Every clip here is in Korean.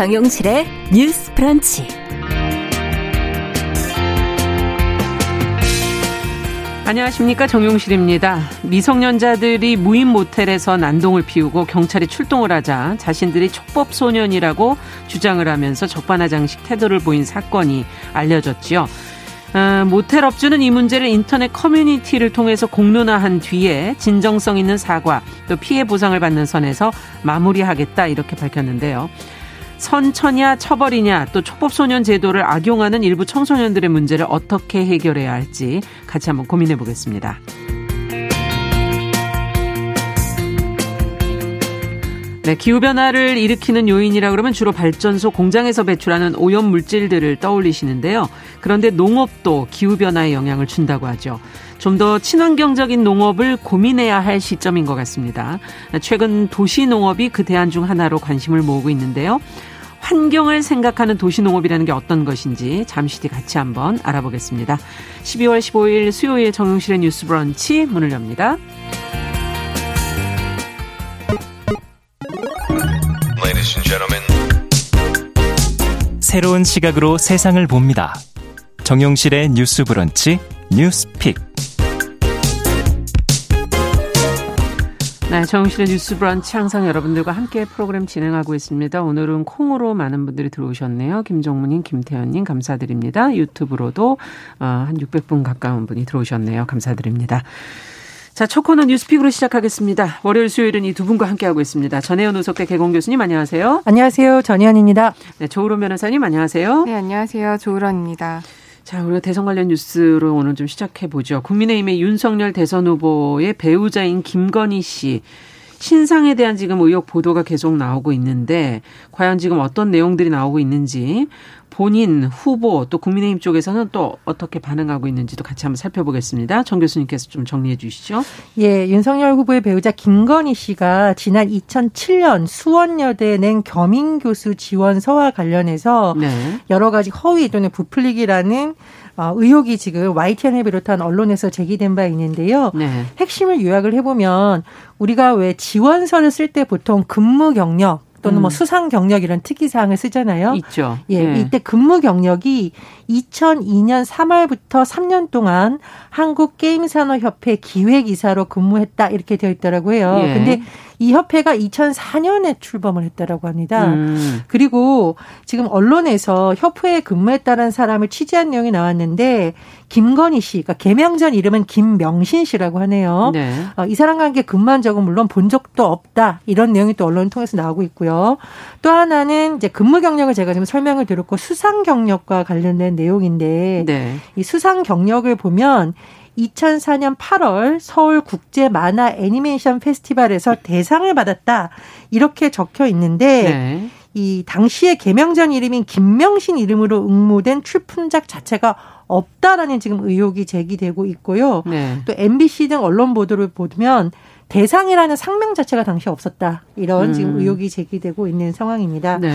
정용실의 뉴스 프런치. 안녕하십니까 정용실입니다. 미성년자들이 무인 모텔에서 난동을 피우고 경찰이 출동을 하자 자신들이 촉법 소년이라고 주장을 하면서 적반하장식 태도를 보인 사건이 알려졌지요. 어, 모텔 업주는 이 문제를 인터넷 커뮤니티를 통해서 공론화한 뒤에 진정성 있는 사과 또 피해 보상을 받는 선에서 마무리하겠다 이렇게 밝혔는데요. 선처냐 처벌이냐 또 촉법소년 제도를 악용하는 일부 청소년들의 문제를 어떻게 해결해야 할지 같이 한번 고민해 보겠습니다. 네, 기후변화를 일으키는 요인이라 그러면 주로 발전소 공장에서 배출하는 오염 물질들을 떠올리시는데요. 그런데 농업도 기후변화에 영향을 준다고 하죠. 좀더 친환경적인 농업을 고민해야 할 시점인 것 같습니다. 최근 도시 농업이 그 대안 중 하나로 관심을 모으고 있는데요. 환경을 생각하는 도시농업이라는 게 어떤 것인지 잠시 뒤 같이 한번 알아보겠습니다. 12월 15일 수요일 정용실의 뉴스 브런치 문을 엽니다. 새로운 시각으로 세상을 봅니다. 정용실의 뉴스 브런치 뉴스픽. 네, 정실의 뉴스 브런치 항상 여러분들과 함께 프로그램 진행하고 있습니다. 오늘은 콩으로 많은 분들이 들어오셨네요. 김정문님, 김태현님 감사드립니다. 유튜브로도 어, 한 600분 가까운 분이 들어오셨네요. 감사드립니다. 자, 첫 코너 뉴스픽으로 시작하겠습니다. 월요일 수요일은 이 두 분과 함께하고 있습니다. 전혜연 우석대 개공 교수님 안녕하세요. 안녕하세요. 전혜연입니다. 네, 조으론 변호사님 안녕하세요. 네, 안녕하세요. 조으론입니다. 자, 우리가 대선 관련 뉴스로 오늘 좀 시작해 보죠. 국민의힘의 윤석열 대선 후보의 배우자인 김건희 씨 신상에 대한 지금 의혹 보도가 계속 나오고 있는데 과연 지금 어떤 내용들이 나오고 있는지 본인 후보 또 국민의힘 쪽에서는 또 어떻게 반응하고 있는지도 같이 한번 살펴보겠습니다. 정 교수님께서 좀 정리해 주시죠. 예, 윤석열 후보의 배우자 김건희 씨가 지난 2007년 수원여대 낸 겸임 교수 지원 서와 관련해서 네. 여러 가지 허위 또는 부풀리기라는 어, 의혹이 지금 YTN을 비롯한 언론에서 제기된 바 있는데요. 네. 핵심을 요약을 해보면 우리가 왜 지원서를 쓸 때 보통 근무 경력 또는 뭐 음. 뭐 수상 경력 이런 특이 사항을 쓰잖아요. 있죠. 예, 네. 이때 근무 경력이 2002년 3월부터 3년 동안 한국 게임 산업 협회 기획 이사로 근무했다 이렇게 되어 있더라고요. 예. 근데 이 협회가 2004년에 출범을 했다라고 합니다. 음. 그리고 지금 언론에서 협회에 근무했다는 사람을 취재한 내용이 나왔는데 김건희 씨, 그러니까 개명전 이름은 김명신 씨라고 하네요. 네. 어, 이 사람과 함께 근무한 적은 물론 본 적도 없다 이런 내용이 또 언론을 통해서 나오고 있고요. 또 하나는 이제 근무 경력을 제가 지금 설명을 드렸고 수상 경력과 관련된 내용인데 네. 이 수상 경력을 보면 2004년 8월 서울 국제 만화 애니메이션 페스티벌에서 대상을 받았다. 이렇게 적혀 있는데 네. 이 당시에 개명전 이름인 김명신 이름으로 응모된 출품작 자체가 없다라는 지금 의혹이 제기되고 있고요. 네. 또 MBC 등 언론 보도를 보면 대상이라는 상명 자체가 당시 없었다. 이런 음. 지금 의혹이 제기되고 있는 상황입니다. 네.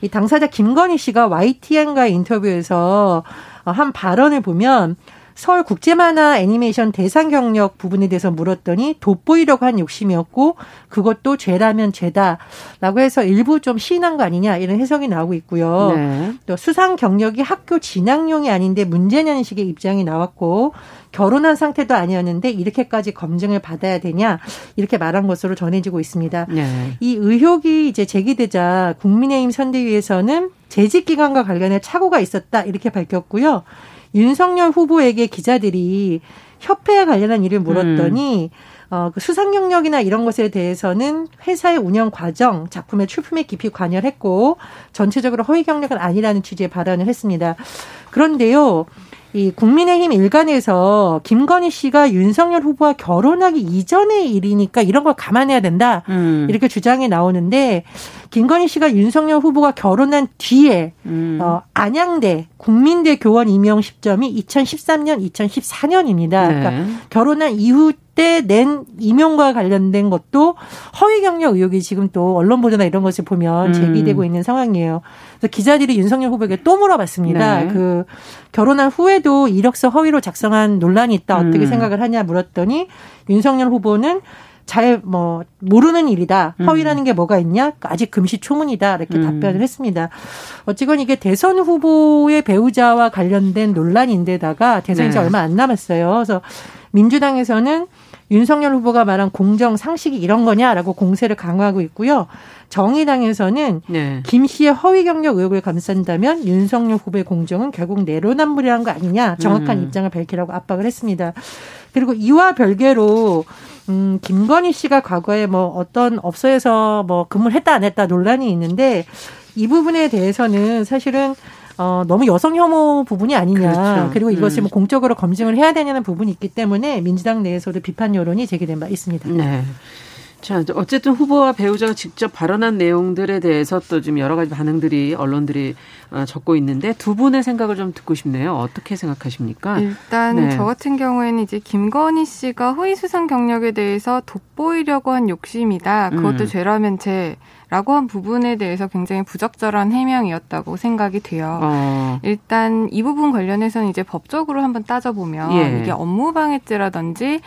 이 당사자 김건희 씨가 YTN과 인터뷰에서 한 발언을 보면 서울 국제만화 애니메이션 대상 경력 부분에 대해서 물었더니 돋보이려고 한 욕심이었고 그것도 죄라면 죄다라고 해서 일부 좀 시인한 거 아니냐 이런 해석이 나오고 있고요. 네. 또 수상 경력이 학교 진학용이 아닌데 문제냐는 식의 입장이 나왔고 결혼한 상태도 아니었는데 이렇게까지 검증을 받아야 되냐 이렇게 말한 것으로 전해지고 있습니다. 네. 이 의혹이 이제 제기되자 국민의힘 선대위에서는 재직 기간과 관련해 착오가 있었다 이렇게 밝혔고요. 윤석열 후보에게 기자들이 협회에 관련한 일을 물었더니 음. 어, 그 수상 경력이나 이런 것에 대해서는 회사의 운영 과정, 작품의 출품에 깊이 관여를 했고 전체적으로 허위 경력은 아니라는 취지의 발언을 했습니다. 그런데요. 이 국민의힘 일간에서 김건희 씨가 윤석열 후보와 결혼하기 이전의 일이니까 이런 걸 감안해야 된다. 음. 이렇게 주장이 나오는데 김건희 씨가 윤석열 후보가 결혼한 뒤에 음. 어, 안양대 국민대 교원 임용 시점이 2013년, 2014년입니다. 네. 그러니까 결혼한 이후 때 낸 임용과 관련된 것도 허위 경력 의혹이 지금 또 언론 보도나 이런 것을 보면 음. 제기되고 있는 상황이에요. 그래서 기자들이 윤석열 후보에게 또 물어봤습니다. 네. 그 결혼한 후에도 이력서 허위로 작성한 논란이 있다. 어떻게 음. 생각을 하냐 물었더니 윤석열 후보는 잘뭐 모르는 일이다. 음. 허위라는 게 뭐가 있냐? 아직 금시초문이다. 이렇게 음. 답변을 했습니다. 어찌건 이게 대선 후보의 배우자와 관련된 논란인데다가 대선이 네. 얼마 안 남았어요. 그래서 민주당에서는 윤석열 후보가 말한 공정 상식이 이런 거냐라고 공세를 강화하고 있고요. 정의당에서는 네. 김 씨의 허위 경력 의혹을 감싼다면 윤석열 후보의 공정은 결국 내로남불이라는 거 아니냐 정확한 음. 입장을 밝히라고 압박을 했습니다. 그리고 이와 별개로 음, 김건희 씨가 과거에 뭐 어떤 업소에서 뭐 근무를 했다 안 했다 논란이 있는데 이 부분에 대해서는 사실은 어, 너무 여성 혐오 부분이 아니냐. 그렇죠. 그리고 이것을 음. 뭐 공적으로 검증을 해야 되냐는 부분이 있기 때문에 민주당 내에서도 비판 여론이 제기된 바 있습니다. 네. 자, 어쨌든 후보와 배우자가 직접 발언한 내용들에 대해서 또 지금 여러 가지 반응들이 언론들이 어, 적고 있는데 두 분의 생각을 좀 듣고 싶네요. 어떻게 생각하십니까? 일단 네. 저 같은 경우에는 이제 김건희 씨가 허위 수상 경력에 대해서 돋보이려고 한 욕심이다. 그것도 음. 죄라면 죄. 라고 한 부분에 대해서 굉장히 부적절한 해명이었다고 생각이 돼요. 어. 일단 이 부분 관련해서는 이제 법적으로 한번 따져보면 예. 이게 업무방해죄라든지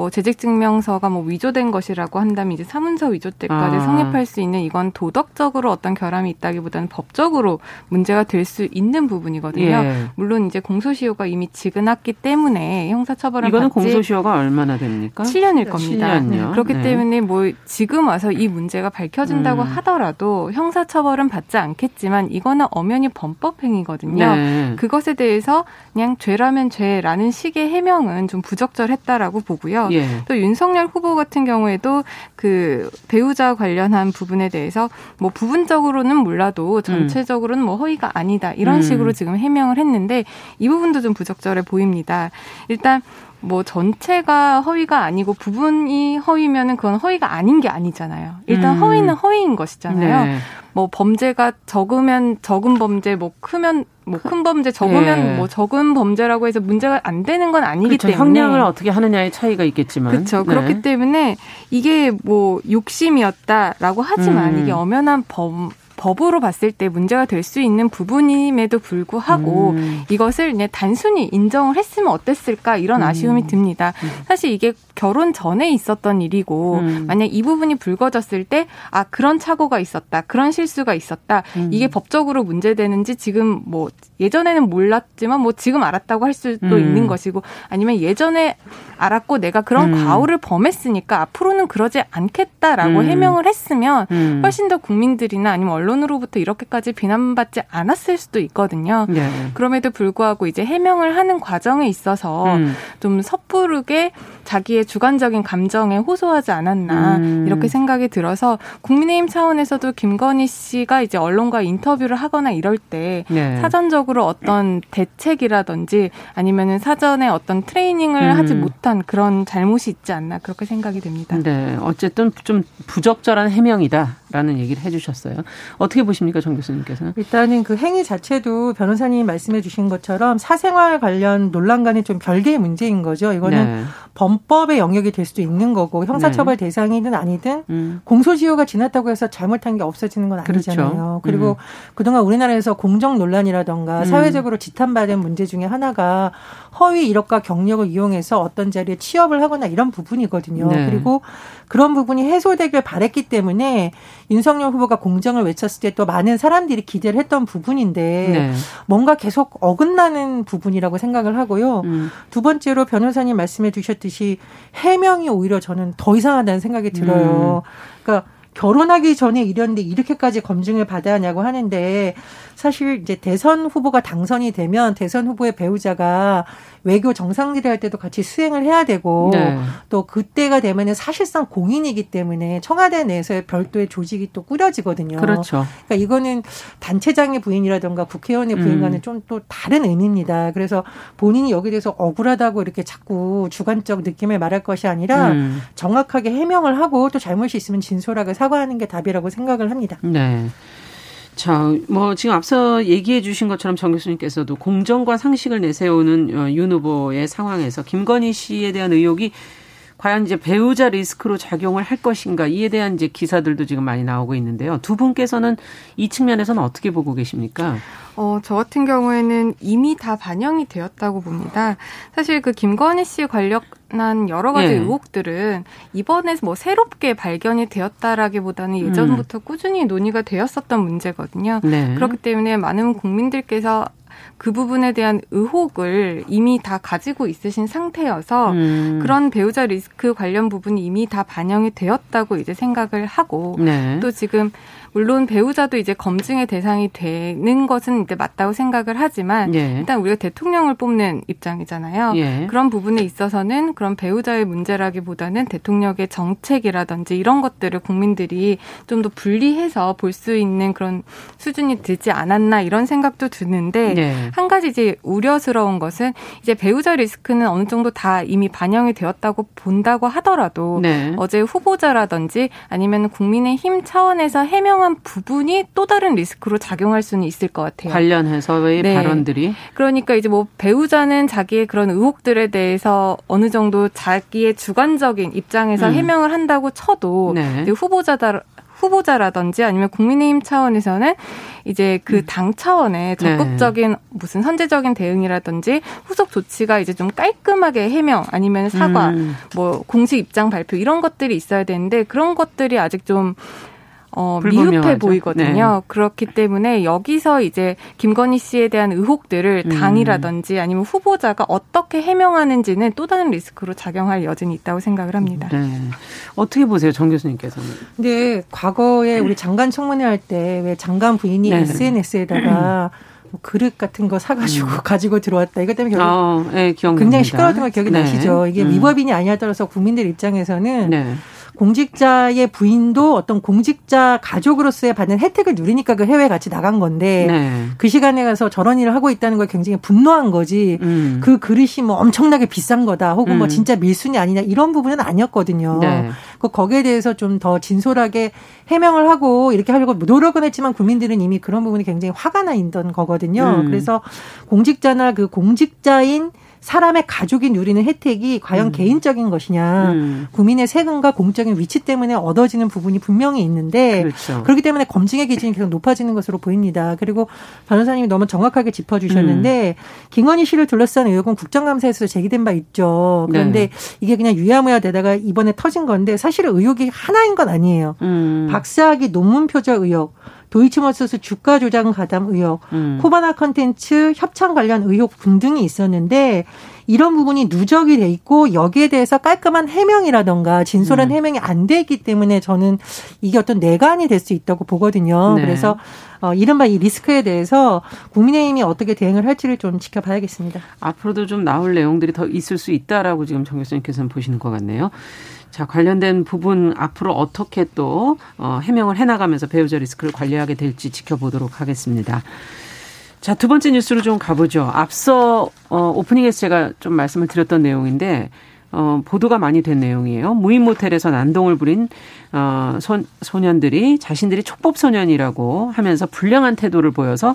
뭐 재직증명서가 뭐 위조된 것이라고 한다면 이제 사문서 위조 때까지 아. 성립할 수 있는 이건 도덕적으로 어떤 결함이 있다기보다는 법적으로 문제가 될 수 있는 부분이거든요. 예. 물론 이제 공소시효가 이미 지근했기 때문에 형사처벌은 이거는 공소시효가 얼마나 됩니까? 7년일 겁니다. 7년요? 그렇기 네. 때문에 뭐 지금 와서 이 문제가 밝혀진다고 음. 하더라도 형사처벌은 받지 않겠지만 이거는 엄연히 범법행위거든요. 네. 그것에 대해서 그냥 죄라면 죄라는 식의 해명은 좀 부적절했다라고 보고요. 예. 또 윤석열 후보 같은 경우에도 그 배우자 관련한 부분에 대해서 뭐 부분적으로는 몰라도 전체적으로는 뭐 허위가 아니다 이런 음. 식으로 지금 해명을 했는데 이 부분도 좀 부적절해 보입니다. 일단 뭐 전체가 허위가 아니고 부분이 허위면은 그건 허위가 아닌 게 아니잖아요. 일단 음. 허위는 허위인 것이잖아요. 네. 뭐 범죄가 적으면 적은 범죄, 뭐 크면 뭐 큰 범죄, 적으면 네. 뭐 적은 범죄라고 해서 문제가 안 되는 건 아니기 그렇죠. 때문에 형량을 어떻게 하느냐의 차이가 있겠지만 그렇죠. 네. 그렇기 때문에 이게 뭐 욕심이었다라고 하지만 음. 이게 엄연한 범 법으로 봤을 때 문제가 될 수 있는 부분임에도 불구하고 음. 이것을 그냥 단순히 인정을 했으면 어땠을까 이런 음. 아쉬움이 듭니다. 음. 사실 이게 결혼 전에 있었던 일이고 음. 만약 이 부분이 불거졌을 때 아 그런 착오가 있었다 그런 실수가 있었다 음. 이게 법적으로 문제되는지 지금 뭐 예전에는 몰랐지만 뭐 지금 알았다고 할 수도 음. 있는 것이고 아니면 예전에 알았고 내가 그런 음. 과오를 범했으니까 앞으로는 그러지 않겠다라고 음. 해명을 했으면 음. 훨씬 더 국민들이나 아니면 언론 으로부터 이렇게까지 비난받지 않았을 수도 있거든요. 네. 그럼에도 불구하고 이제 해명을 하는 과정에 있어서 음. 좀 섣부르게 자기의 주관적인 감정에 호소하지 않았나 음. 이렇게 생각이 들어서 국민의힘 차원에서도 김건희 씨가 이제 언론과 인터뷰를 하거나 이럴 때 네. 사전적으로 어떤 대책이라든지 아니면은 사전에 어떤 트레이닝을 음. 하지 못한 그런 잘못이 있지 않나 그렇게 생각이 됩니다. 네, 어쨌든 좀 부적절한 해명이다 라는 얘기를 해주셨어요. 어떻게 보십니까, 정 교수님께서는? 일단은 그 행위 자체도 변호사님이 말씀해 주신 것처럼 사생활 관련 논란과는 좀 별개의 문제인 거죠. 이거는 네. 범법의 영역이 될 수도 있는 거고 형사처벌 네. 대상이든 아니든 음. 공소시효가 지났다고 해서 잘못한 게 없어지는 건 아니잖아요. 그렇죠. 그리고 음. 그동안 우리나라에서 공정 논란이라던가 음. 사회적으로 지탄받은 문제 중에 하나가 허위 이력과 경력을 이용해서 어떤 자리에 취업을 하거나 이런 부분이거든요. 네. 그리고 그런 부분이 해소되길 바랬기 때문에 윤석열 후보가 공정을 외쳤을 때 또 많은 사람들이 기대를 했던 부분인데 네. 뭔가 계속 어긋나는 부분이라고 생각을 하고요. 음. 두 번째로 변호사님 말씀해 주셨듯이 해명이 오히려 저는 더 이상하다는 생각이 들어요. 음. 그러니까 결혼하기 전에 이랬는데 이렇게까지 검증을 받아야 하냐고 하는데 사실 이제 대선 후보가 당선이 되면 대선 후보의 배우자가 외교 정상들이 할 때도 같이 수행을 해야 되고 네. 또 그때가 되면은 사실상 공인이기 때문에 청와대 내에서의 별도의 조직이 또 꾸려지거든요. 그렇죠. 그러니까 이거는 단체장의 부인이라든가 국회의원의 음. 부인과는 음. 좀또 다른 의미입니다. 그래서 본인이 여기에 대해서 억울하다고 이렇게 자꾸 주관적 느낌을 말할 것이 아니라 음. 정확하게 해명을 하고 또 잘못이 있으면 진솔하게 사과하는 게 답이라고 생각을 합니다. 네. 자, 뭐 지금 앞서 얘기해 주신 것처럼 정 교수님께서도 공정과 상식을 내세우는 어, 윤 후보의 상황에서 김건희 씨에 대한 의혹이 과연 이제 배우자 리스크로 작용을 할 것인가 이에 대한 이제 기사들도 지금 많이 나오고 있는데요. 두 분께서는 이 측면에서는 어떻게 보고 계십니까? 어, 저 같은 경우에는 이미 다 반영이 되었다고 봅니다. 사실 그 김건희 씨 관련 관련한 여러 가지 예. 의혹들은 이번에 뭐 새롭게 발견이 되었다라기보다는 예전부터 음. 꾸준히 논의가 되었었던 문제거든요. 네. 그렇기 때문에 많은 국민들께서 그 부분에 대한 의혹을 이미 다 가지고 있으신 상태여서 음. 그런 배우자 리스크 관련 부분이 이미 다 반영이 되었다고 이제 생각을 하고 네. 또 지금 물론 배우자도 이제 검증의 대상이 되는 것은 이제 맞다고 생각을 하지만 예. 일단 우리가 대통령을 뽑는 입장이잖아요. 예. 그런 부분에 있어서는 그런 배우자의 문제라기보다는 대통령의 정책이라든지 이런 것들을 국민들이 좀 더 분리해서 볼 수 있는 그런 수준이 되지 않았나 이런 생각도 드는데 예. 한 가지 이제 우려스러운 것은 이제 배우자 리스크는 어느 정도 다 이미 반영이 되었다고 본다고 하더라도 네. 어제 후보자라든지 아니면 국민의힘 차원에서 해명 특정한 부분이 또 다른 리스크로 작용할 수는 있을 것 같아요. 관련해서의 네. 발언들이. 그러니까 이제 뭐 배우자는 자기의 그런 의혹들에 대해서 어느 정도 자기의 주관적인 입장에서 음. 해명을 한다고 쳐도 네. 후보자다 후보자라든지 아니면 국민의힘 차원에서는 이제 그당 음. 차원의 네. 적극적인 네. 무슨 선제적인 대응이라든지 후속 조치가 이제 좀 깔끔하게 해명 아니면 사과 음. 뭐 공식 입장 발표 이런 것들이 있어야 되는데 그런 것들이 아직 좀 어, 미흡해 보이거든요. 네. 그렇기 때문에 여기서 이제 김건희 씨에 대한 의혹들을 음. 당이라든지 아니면 후보자가 어떻게 해명하는지는 또 다른 리스크로 작용할 여지는 있다고 생각을 합니다. 네. 어떻게 보세요, 정 교수님께서는? 네, 과거에 우리 장관 청문회 할 때 왜 장관 부인이 네. SNS에다가 뭐 그릇 같은 거 사가지고 음. 가지고 들어왔다. 이것 때문에 결국 어, 네, 굉장히 시끄러웠던 거 기억이 네. 나시죠? 이게 음. 위법이냐 아니냐에 따라서 국민들 입장에서는 네. 공직자의 부인도 어떤 공직자 가족으로서의 받는 혜택을 누리니까 그 해외 같이 나간 건데 네. 그 시간에 가서 저런 일을 하고 있다는 걸 굉장히 분노한 거지 음. 그 그릇이 뭐 엄청나게 비싼 거다 혹은 뭐 음. 뭐 진짜 밀순이 아니냐 이런 부분은 아니었거든요. 네. 그 거기에 대해서 좀 더 진솔하게 해명을 하고 이렇게 하려고 노력은 했지만 국민들은 이미 그런 부분이 굉장히 화가 나 있던 거거든요. 음. 그래서 공직자나 그 공직자인 사람의 가족이 누리는 혜택이 과연 음. 개인적인 것이냐, 음. 국민의 세금과 공적인 위치 때문에 얻어지는 부분이 분명히 있는데 그렇죠. 그렇기 때문에 검증의 기준이 계속 높아지는 것으로 보입니다. 그리고 변호사님이 너무 정확하게 짚어주셨는데 음. 김건희 씨를 둘러싼 의혹은 국정감사에서 제기된 바 있죠. 그런데 네. 이게 그냥 유야무야 되다가 이번에 터진 건데 사실은 의혹이 하나인 건 아니에요. 음. 박사학위 논문 표절 의혹. 도이치모터스 주가 조작 가담 의혹, 음. 코바나 컨텐츠 협찬 관련 의혹 등등이 있었는데 이런 부분이 누적이 돼 있고 여기에 대해서 깔끔한 해명이라던가 진솔한 음. 해명이 안 되기 때문에 저는 이게 어떤 내관이 될 수 있다고 보거든요. 네. 그래서 어, 이른바 이 리스크에 대해서 국민의힘이 어떻게 대응을 할지를 좀 지켜봐야겠습니다. 앞으로도 좀 나올 내용들이 더 있을 수 있다라고 지금 정 교수님께서는 보시는 것 같네요. 자, 관련된 부분 앞으로 어떻게 또 어, 해명을 해나가면서 배우자 리스크를 관리하게 될지 지켜보도록 하겠습니다. 자, 두 번째 뉴스로 좀 가보죠. 앞서 어, 오프닝에서 제가 좀 말씀을 드렸던 내용인데 어, 보도가 많이 된 내용이에요. 무인 모텔에서 난동을 부린 어, 소, 소년들이 자신들이 촉법 소년이라고 하면서 불량한 태도를 보여서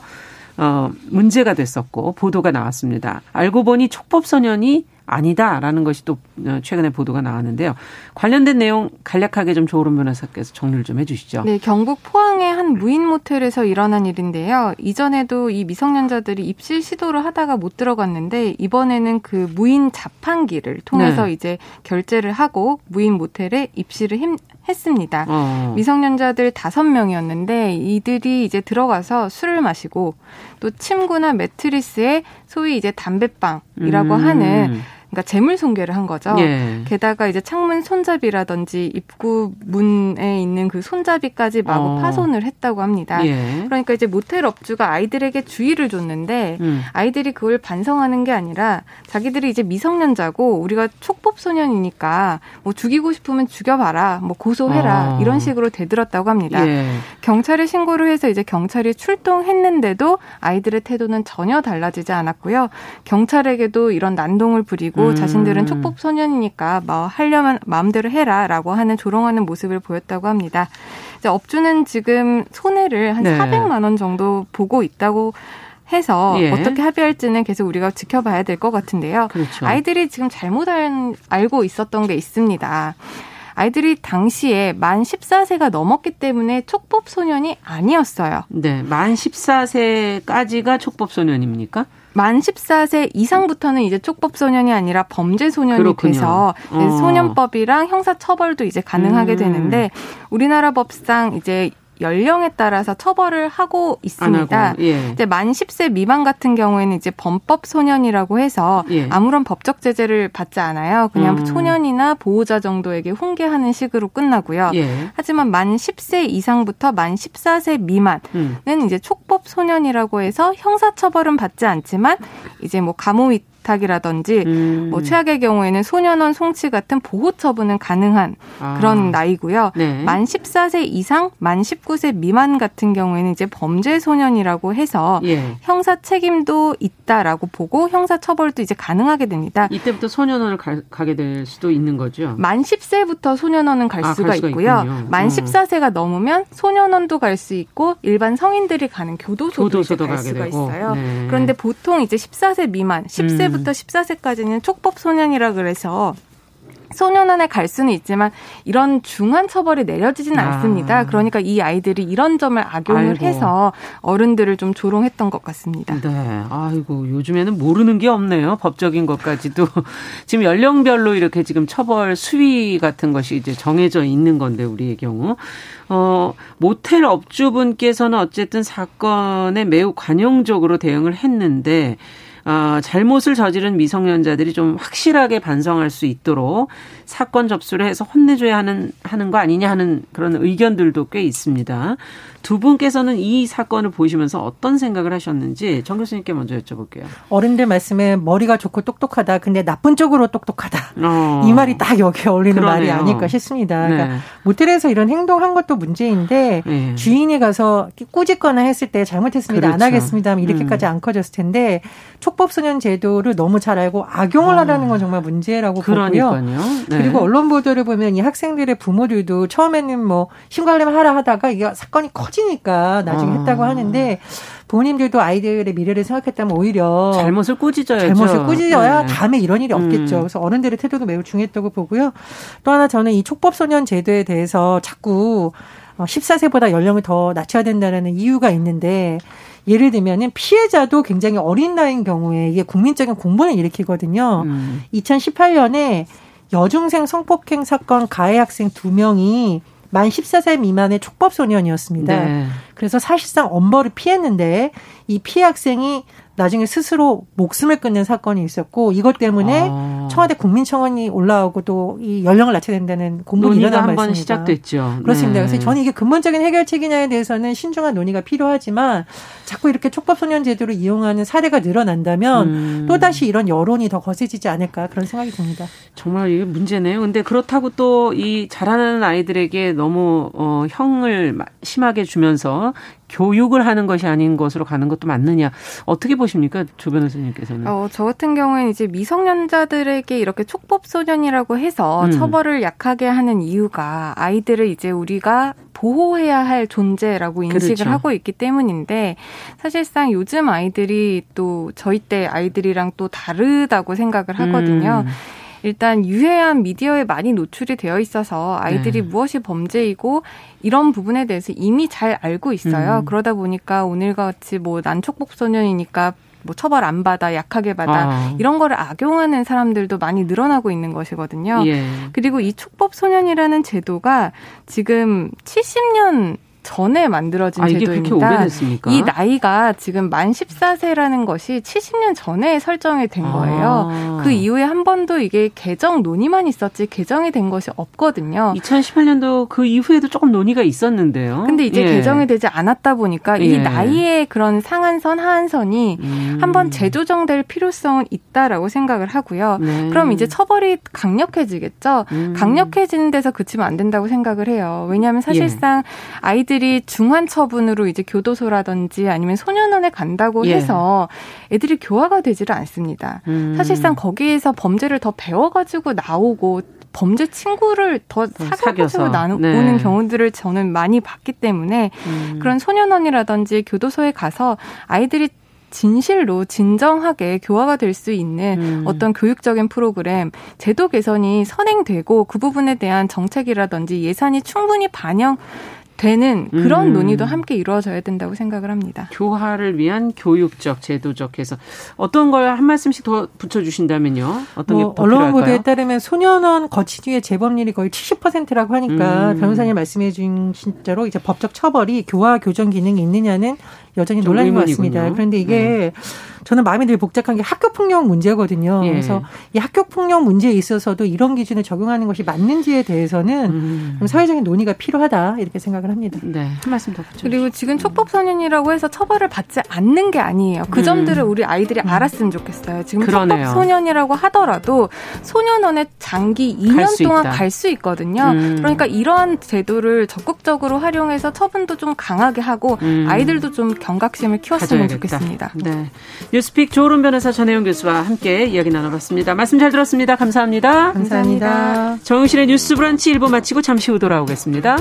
어, 문제가 됐었고 보도가 나왔습니다. 알고 보니 촉법 소년이 아니다라는 것이 또 어, 최근에 보도가 나왔는데요. 관련된 내용 간략하게 좀 조으론 변호사께서 정리를 좀 해주시죠. 네, 경북 포항의 한 무인 모텔에서 일어난 일인데요. 이전에도 이 미성년자들이 입실 시도를 하다가 못 들어갔는데 이번에는 그 무인 자판기를 통해서 네. 이제 결제를 하고 무인 모텔에 입실을 힘, 했습니다. 어. 미성년자들 다섯 명이었는데 이들이 이제 들어가서 술을 마시고 또 침구나 매트리스에 소위 이제 담배빵이라고 음. 하는 그러니까 재물 손괴를 한 거죠. 예. 게다가 이제 창문 손잡이라든지 입구 문에 있는 그 손잡이까지 마구 어. 파손을 했다고 합니다. 예. 그러니까 이제 모텔 업주가 아이들에게 주의를 줬는데 음. 아이들이 그걸 반성하는 게 아니라 자기들이 이제 미성년자고 우리가 촉법 소년이니까 뭐 죽이고 싶으면 죽여봐라, 뭐 고소해라 어. 이런 식으로 대들었다고 합니다. 예. 경찰에 신고를 해서 이제 경찰이 출동했는데도 아이들의 태도는 전혀 달라지지 않았고요. 경찰에게도 이런 난동을 부리고 음. 자신들은 촉법 소년이니까 뭐 하려면 마음대로 해라라고 하는 조롱하는 모습을 보였다고 합니다. 이제 업주는 지금 손해를 한 네. 400만 원 정도 보고 있다고 해서 예. 어떻게 합의할지는 계속 우리가 지켜봐야 될 것 같은데요. 그렇죠. 아이들이 지금 잘못 알고 있었던 게 있습니다. 아이들이 당시에 만 14세가 넘었기 때문에 촉법 소년이 아니었어요. 네, 만 14세까지가 촉법 소년입니까? 만 14세 이상부터는 이제 촉법 소년이 아니라 범죄 소년이 그렇군요. 돼서 어. 소년법이랑 형사 처벌도 이제 가능하게 음. 되는데 우리나라 법상 이제 연령에 따라서 처벌을 하고 있습니다. 예. 이제 만 10세 미만 같은 경우에는 이제 범법 소년이라고 해서 예. 아무런 법적 제재를 받지 않아요. 그냥 음. 소년이나 보호자 정도에게 훈계하는 식으로 끝나고요. 예. 하지만 만 10세 이상부터 만 14세 미만은 음. 이제 촉법 소년이라고 해서 형사 처벌은 받지 않지만 이제 뭐 감호 부탁이라든지 음. 뭐 최악의 경우에는 소년원 송치 같은 보호 처분은 가능한 아. 그런 나이고요. 네. 만 14세 이상, 만 19세 미만 같은 경우에는 이제 범죄 소년이라고 해서 예. 형사 책임도 있다라고 보고 형사 처벌도 이제 가능하게 됩니다. 이때부터 소년원을 가, 게될 수도 있는 거죠. 만 10세부터 소년원은 갈, 아, 수가, 갈 수가, 있고요. 있군요. 만 14세가 어. 넘으면 소년원도 갈 수 있고 일반 성인들이 가는 교도소도, 교도소도 갈 수가 되고. 있어요. 네. 그런데 보통 이제 14세 미만, 10세부터 음. 1세부터 14세까지는 촉법 소년이라 그래서 소년원에 갈 수는 있지만 이런 중한 처벌이 내려지진 아. 않습니다. 그러니까 이 아이들이 이런 점을 악용을 아이고. 해서 어른들을 좀 조롱했던 것 같습니다. 네. 아이고 요즘에는 모르는 게 없네요. 법적인 것까지도 지금 연령별로 이렇게 지금 처벌 수위 같은 것이 이제 정해져 있는 건데 우리의 경우 어 모텔 업주분께서는 어쨌든 사건에 매우 관용적으로 대응을 했는데 어, 잘못을 저지른 미성년자들이 좀 확실하게 반성할 수 있도록 사건 접수를 해서 혼내줘야 하는 하는 거 아니냐 하는 그런 의견들도 꽤 있습니다. 두 분께서는 이 사건을 보시면서 어떤 생각을 하셨는지 정 교수님께 먼저 여쭤볼게요. 어른들 말씀에 머리가 좋고 똑똑하다. 근데 나쁜 쪽으로 똑똑하다. 어. 이 말이 딱 여기에 어울리는 그러네요. 말이 아닐까 싶습니다. 그러니까 네. 모텔에서 이런 행동한 것도 문제인데 네. 주인이 가서 꾸짖거나 했을 때 잘못했습니다. 그렇죠. 안 하겠습니다. 이렇게까지 음. 안 커졌을 텐데 촉 법소년 제도를 너무 잘 알고 악용을 어. 하라는 건 정말 문제라고 그러니까요. 보고요. 네. 그리고 언론 보도를 보면 이 학생들의 부모들도 처음에는 뭐 신고하려면 하라 하다가 이게 사건이 커지니까 나중에 어. 했다고 하는데 부모님들도 아이들의 미래를 생각했다면 오히려 잘못을 꾸짖어야죠. 잘못을 꾸짖어야 네. 다음에 이런 일이 없겠죠. 음. 그래서 어른들의 태도도 매우 중요했다고 보고요. 또 하나 저는 이 촉법소년 제도에 대해서 자꾸 14세보다 어, 연령을 더 낮춰야 된다는 이유가 있는데 예를 들면은 피해자도 굉장히 어린 나이인 경우에 이게 국민적인 공분을 일으키거든요. 음. 2018년에 여중생 성폭행 사건 가해 학생 두 명이 만 14세 미만의 촉법 소년이었습니다. 네. 그래서 사실상 엄벌을 피했는데 이 피해 학생이 나중에 스스로 목숨을 끊는 사건이 있었고 이것 때문에 아. 청와대 국민청원이 올라오고 또 이 연령을 낮춰야 된다는 공문이 일어난 한번 시작됐죠. 그렇습니다. 네. 그래서 저는 이게 근본적인 해결책이냐에 대해서는 신중한 논의가 필요하지만 자꾸 이렇게 촉법소년 제도를 이용하는 사례가 늘어난다면 음. 또 다시 이런 여론이 더 거세지지 않을까 그런 생각이 듭니다. 정말 이게 문제네요. 근데 그렇다고 또 이 자라나는 아이들에게 너무 어, 형을 심하게 주면서 교육을 하는 것이 아닌 것으로 가는 것도 맞느냐 어떻게 보십니까 조 변호사님께서는? 어, 저 같은 경우에는 이제 미성년자들에게 이렇게 촉법 소년이라고 해서 음. 처벌을 약하게 하는 이유가 아이들을 이제 우리가 보호해야 할 존재라고 인식을 그렇죠. 하고 있기 때문인데 사실상 요즘 아이들이 또 저희 때 아이들이랑 또 다르다고 생각을 하거든요. 음. 일단 유해한 미디어에 많이 노출이 되어 있어서 아이들이 네. 무엇이 범죄이고 이런 부분에 대해서 이미 잘 알고 있어요. 음. 그러다 보니까 오늘과 같이 뭐 난촉복 소년이니까 뭐 처벌 안 받아 약하게 받아 아. 이런 거를 악용하는 사람들도 많이 늘어나고 있는 것이거든요. 예. 그리고 이 촉법 소년이라는 제도가 지금 70년 전에 만들어진 아, 제도입니다. 이 나이가 지금 만 14세라는 것이 70년 전에 설정이 된 거예요. 아. 그 이후에 한 번도 이게 개정 논의만 있었지 개정이 된 것이 없거든요. 2018년도 그 이후에도 조금 논의가 있었는데요. 근데 이제 예. 개정이 되지 않았다 보니까 예. 이 나이의 그런 상한선 하한선이 음. 한번 재조정될 필요성은 있다라고 생각을 하고요. 네. 그럼 이제 처벌이 강력해지겠죠. 음. 강력해지는 데서 그치면 안 된다고 생각을 해요. 왜냐하면 사실상 예. 아이들 애들이 중환 처분으로 이제 교도소라든지 아니면 소년원에 간다고 예. 해서 애들이 교화가 되지를 않습니다. 음. 사실상 거기에서 범죄를 더 배워가지고 나오고 범죄 친구를 더 사귀어서 나오는 네. 경우들을 저는 많이 봤기 때문에 음. 그런 소년원이라든지 교도소에 가서 아이들이 진실로 진정하게 교화가 될 수 있는 음. 어떤 교육적인 프로그램, 제도 개선이 선행되고 그 부분에 대한 정책이라든지 예산이 충분히 반영 되는 그런 음. 논의도 함께 이루어져야 된다고 생각을 합니다. 교화를 위한 교육적, 제도적 해서 어떤 걸 한 말씀씩 더 붙여주신다면요? 어떤 뭐, 게 언론 보도에 따르면 소년원 거치 뒤에 재범률이 거의 70%라고 하니까 음. 변호사님 말씀해 주신 대로 이제 법적 처벌이 교화 교정 기능이 있느냐는 여전히 논란인 것 같습니다. 그런데 이게 음. 저는 마음이 늘 복잡한 게 학교 폭력 문제거든요. 예. 그래서 이 학교 폭력 문제에 있어서도 이런 기준을 적용하는 것이 맞는지에 대해서는 음. 사회적인 논의가 필요하다 이렇게 생각을 합니다. 네, 한 말씀 더 붙여. 그리고 지금 촉법 소년이라고 해서 처벌을 받지 않는 게 아니에요. 그 음. 점들을 우리 아이들이 음. 알았으면 좋겠어요. 지금 그러네요. 촉법 소년이라고 하더라도 소년원에 장기 2년 동안 갈 수 있거든요. 음. 그러니까 이러한 제도를 적극적으로 활용해서 처분도 좀 강하게 하고 음. 아이들도 좀 경각심을 키웠으면 가져야겠다. 좋겠습니다. 네. 뉴스픽 조은 변호사 전혜영 교수와 함께 이야기 나눠봤습니다. 말씀 잘 들었습니다. 감사합니다. 감사합니다. 감사합니다. 정영실의 뉴스 브런치 1부 마치고 잠시 후 돌아오겠습니다.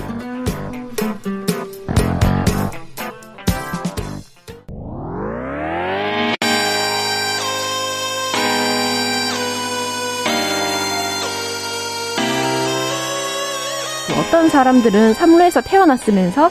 어떤 사람들은 삼루에서 태어났으면서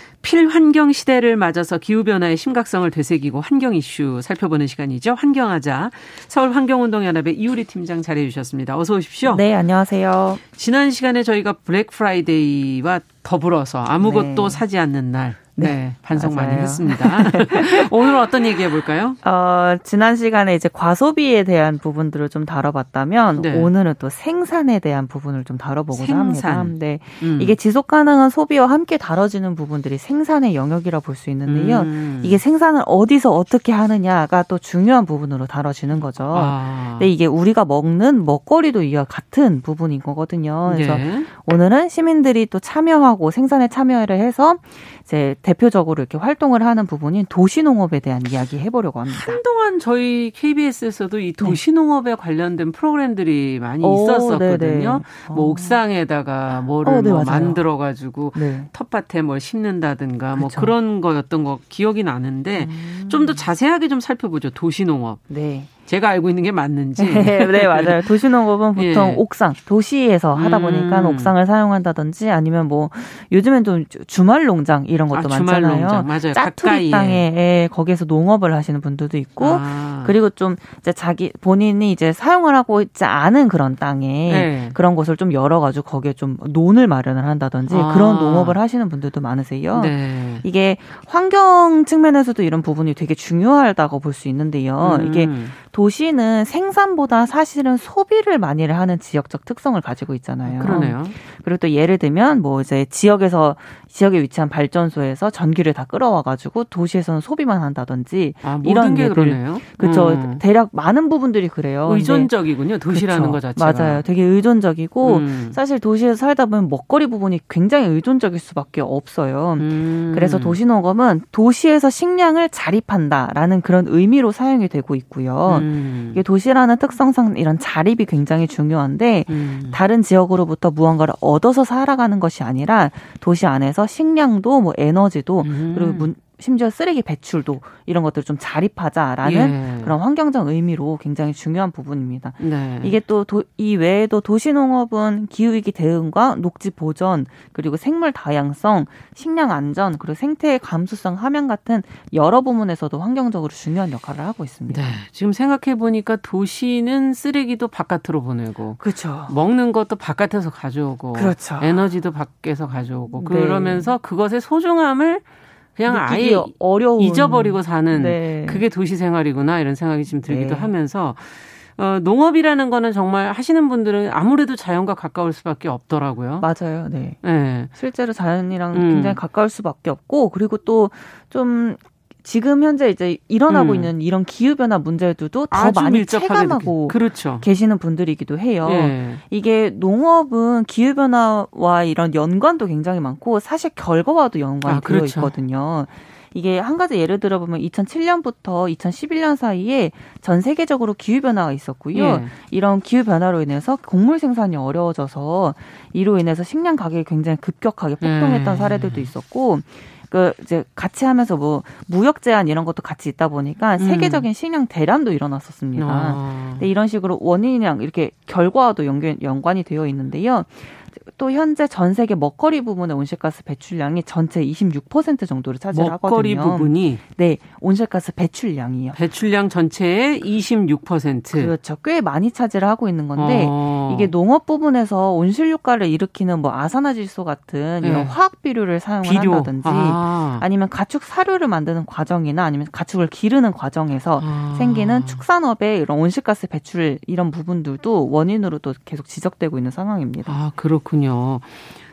필환경 시대를 맞아서 기후변화의 심각성을 되새기고 환경 이슈 살펴보는 시간이죠. 환경하자. 서울환경운동연합의 이우리 팀장 자리해 주셨습니다. 어서 오십시오. 네, 안녕하세요. 지난 시간에 저희가 블랙 프라이데이와 더불어서 아무것도 네. 사지 않는 날 네, 네, 반성 맞아요. 많이 했습니다. 오늘 어떤 얘기 해볼까요? 어, 지난 시간에 이제 과소비에 대한 부분들을 좀 다뤄봤다면 네. 오늘은 또 생산에 대한 부분을 좀 다뤄보고자 생산. 합니다. 네, 음. 이게 지속 가능한 소비와 함께 다뤄지는 부분들이 생산의 영역이라 볼 수 있는데요. 음. 이게 생산을 어디서 어떻게 하느냐가 또 중요한 부분으로 다뤄지는 거죠. 아. 근데 이게 우리가 먹는 먹거리도 이와 같은 부분인 거거든요. 그래서 네. 오늘은 시민들이 또 참여하고 생산에 참여를 해서 이제 대표적으로 이렇게 활동을 하는 부분인 도시농업에 대한 이야기 해보려고 합니다. 한동안 저희 KBS에서도 이 네. 도시농업에 네. 관련된 프로그램들이 많이 오, 있었었거든요. 네네. 뭐 어. 옥상에다가 뭐를 어, 네, 뭐 만들어 가지고 네. 텃밭에 뭘 심는다든가 뭐 그쵸. 뭐 그런 거였던 거 기억이 나는데 음. 좀더 자세하게 좀 살펴보죠. 도시농업. 네. 제가 알고 있는 게 맞는지. 네, 맞아요. 도시농업은 보통 예. 옥상, 도시에서 하다 보니까 음. 옥상을 사용한다든지 아니면 뭐 요즘엔 좀 주말 농장 이런 것도 아, 많잖아요. 농장. 맞아요. 짜투리 땅에 예, 거기에서 농업을 하시는 분들도 있고 아. 그리고 좀 이제 자기 본인이 이제 사용을 하고 있지 않은 그런 땅에 네. 그런 곳을 좀 열어가지고 거기에 좀 논을 마련을 한다든지 아. 그런 농업을 하시는 분들도 많으세요. 네. 이게 환경 측면에서도 이런 부분이 되게 중요하다고 볼 수 있는데요. 음. 이게 도 시는 생산보다 사실은 소비를 많이 하는 지역적 특성을 가지고 있잖아요. 그러네요. 그리고 또 예를 들면 뭐 이제 지역에서 지역에 위치한 발전소에서 전기를 다 끌어와 가지고 도시에서는 소비만 한다든지 아, 이런 게 그러네요. 그렇죠. 음. 대략 많은 부분들이 그래요. 의존적이군요. 도시라는 그쵸. 것 자체가 맞아요. 되게 의존적이고 음. 사실 도시에서 살다 보면 먹거리 부분이 굉장히 의존적일 수밖에 없어요. 음. 그래서 도시농업은 도시에서 식량을 자립한다라는 그런 의미로 사용이 되고 있고요. 음. 이게 도시라는 특성상 이런 자립이 굉장히 중요한데 음. 다른 지역으로부터 무언가를 얻어서 살아가는 것이 아니라 도시 안에서 식량도 뭐 에너지도 음. 그리고 문, 심지어 쓰레기 배출도 이런 것들을 좀 자립하자라는 예. 그런 환경적 의미로 굉장히 중요한 부분입니다. 네. 이게 또 이 외에도 도시농업은 기후위기 대응과 녹지 보전 그리고 생물 다양성, 식량 안전 그리고 생태의 감수성 함양 같은 여러 부문에서도 환경적으로 중요한 역할을 하고 있습니다. 네. 지금 생각해 보니까 도시는 쓰레기도 바깥으로 보내고 그렇죠. 먹는 것도 바깥에서 가져오고 그렇죠. 에너지도 밖에서 가져오고 네. 그러면서 그것의 소중함을 그냥 아예 어려운 잊어버리고 사는 네. 그게 도시 생활이구나 이런 생각이 지금 들기도 네. 하면서 어, 농업이라는 거는 정말 하시는 분들은 아무래도 자연과 가까울 수밖에 없더라고요. 맞아요. 네. 네. 실제로 자연이랑 음. 굉장히 가까울 수밖에 없고 그리고 또 좀 지금 현재 이제 일어나고 음. 있는 이런 기후 변화 문제들도 더 많이 체감하고 그렇죠. 계시는 분들이기도 해요. 예. 이게 농업은 기후 변화와 이런 연관도 굉장히 많고 사실 결과와도 연관이 아, 되어 그렇죠. 있거든요. 이게 한 가지 예를 들어보면 2007년부터 2011년 사이에 전 세계적으로 기후 변화가 있었고요. 예. 이런 기후 변화로 인해서 곡물 생산이 어려워져서 이로 인해서 식량 가격이 굉장히 급격하게 폭등했던 예. 사례들도 있었고 그 이제 같이 하면서 뭐 무역 제한 이런 것도 같이 있다 보니까 음. 세계적인 식량 대란도 일어났었습니다. 아. 근데 이런 식으로 원인이랑 이렇게 결과와도 연관, 연관이 되어 있는데요. 또 현재 전 세계 먹거리 부분의 온실가스 배출량이 전체 26% 정도를 차지하거든요. 먹거리 부분이 네, 온실가스 배출량이요. 배출량 전체의 26%. 그렇죠. 꽤 많이 차지를 하고 있는 건데 어. 이게 농업 부분에서 온실 효과를 일으키는 뭐 아산화질소 같은 이런 네. 화학 비료를 사용을 비료. 한다든지 아. 니면 가축 사료를 만드는 과정이나 아니면 가축을 기르는 과정에서 아. 생기는 축산업의 이런 온실가스 배출 이런 부분들도 원인으로도 계속 지적되고 있는 상황입니다. 아, 그렇군요. 그렇군요.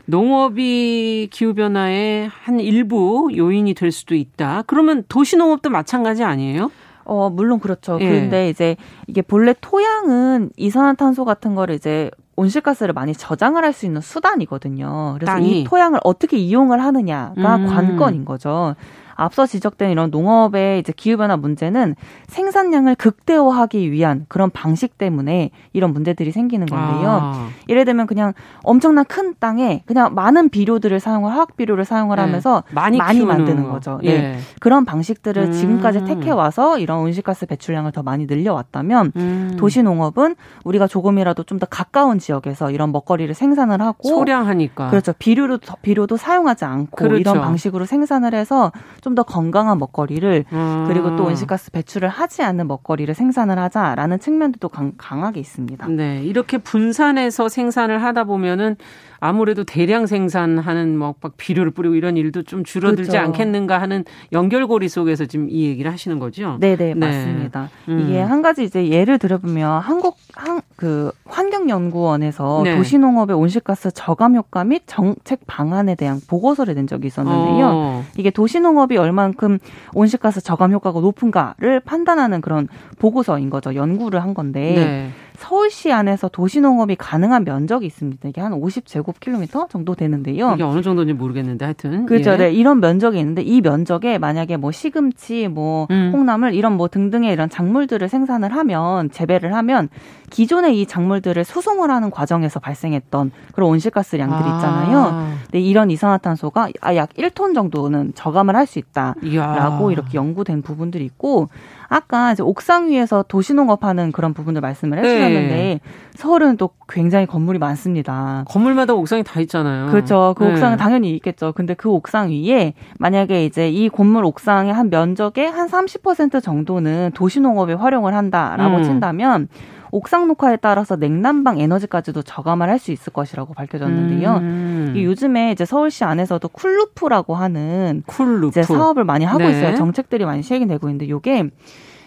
농업이 기후변화의 한 일부 요인이 될 수도 있다. 그러면 도시농업도 마찬가지 아니에요? 어, 물론 그렇죠. 예. 그런데 이제 이게 본래 토양은 이산화탄소 같은 거를 이제 온실가스를 많이 저장을 할 수 있는 수단이거든요. 그래서 땅이. 이 토양을 어떻게 이용을 하느냐가 음. 관건인 거죠. 앞서 지적된 이런 농업의 이제 기후변화 문제는 생산량을 극대화하기 위한 그런 방식 때문에 이런 문제들이 생기는 건데요. 아. 예를 들면 그냥 엄청난 큰 땅에 그냥 많은 비료들을 사용을 화학 비료를 사용을 네. 하면서 많이, 많이 만드는 거죠. 네. 예. 그런 방식들을 음. 지금까지 택해 와서 이런 온실가스 배출량을 더 많이 늘려왔다면 음. 도시 농업은 우리가 조금이라도 좀 더 가까운 지역에서 이런 먹거리를 생산을 하고 소량하니까 그렇죠. 비료도 비료도 사용하지 않고 그렇죠. 이런 방식으로 생산을 해서 좀더 건강한 먹거리를 음. 그리고 또 온실가스 배출을 하지 않는 먹거리를 생산을 하자라는 측면도 강, 강하게 있습니다. 네, 이렇게 분산해서 생산을 하다 보면은 아무래도 대량 생산하는 뭐 막 비료를 뿌리고 이런 일도 좀 줄어들지 그렇죠. 않겠는가 하는 연결고리 속에서 지금 이 얘기를 하시는 거죠. 네네 네, 맞습니다. 음. 이게 한 가지 이제 예를 들어보면 한국 한, 그 환경연구원에서 네. 도시농업의 온실가스 저감 효과 및 정책 방안에 대한 보고서를 낸 적이 있었는데요. 어. 이게 도시농업이 얼만큼 온실가스 저감 효과가 높은가를 판단하는 그런 보고서인 거죠. 연구를 한 건데. 네. 서울시 안에서 도시농업이 가능한 면적이 있습니다. 이게 한 50제곱킬로미터 정도 되는데요. 이게 어느 정도인지 모르겠는데 하여튼. 그렇죠. 예. 네. 이런 면적이 있는데 이 면적에 만약에 뭐 시금치, 뭐 음. 콩나물 이런 뭐 등등의 이런 작물들을 생산을 하면 재배를 하면 기존의 이 작물들을 수송을 하는 과정에서 발생했던 그런 온실가스량들이 아. 있잖아요. 아. 근데 이런 이산화탄소가 약 1톤 정도는 저감을 할 수 있다라고 이야. 이렇게 연구된 부분들이 있고 아까 이제 옥상 위에서 도시농업하는 그런 부분을 말씀을 해주셨는데 네. 서울은 또 굉장히 건물이 많습니다. 건물마다 옥상이 다 있잖아요. 그렇죠. 그 네. 옥상은 당연히 있겠죠. 근데 그 옥상 위에 만약에 이제 이 건물 옥상의 한 면적의 한 30% 정도는 도시농업에 활용을 한다라고 음. 친다면 옥상 녹화에 따라서 냉난방 에너지까지도 저감을 할 수 있을 것이라고 밝혀졌는데요. 음. 요즘에 이제 서울시 안에서도 cool roof라고 하는 cool roof. 이제 사업을 많이 하고 네. 있어요. 정책들이 많이 시행이 되고 있는데 요게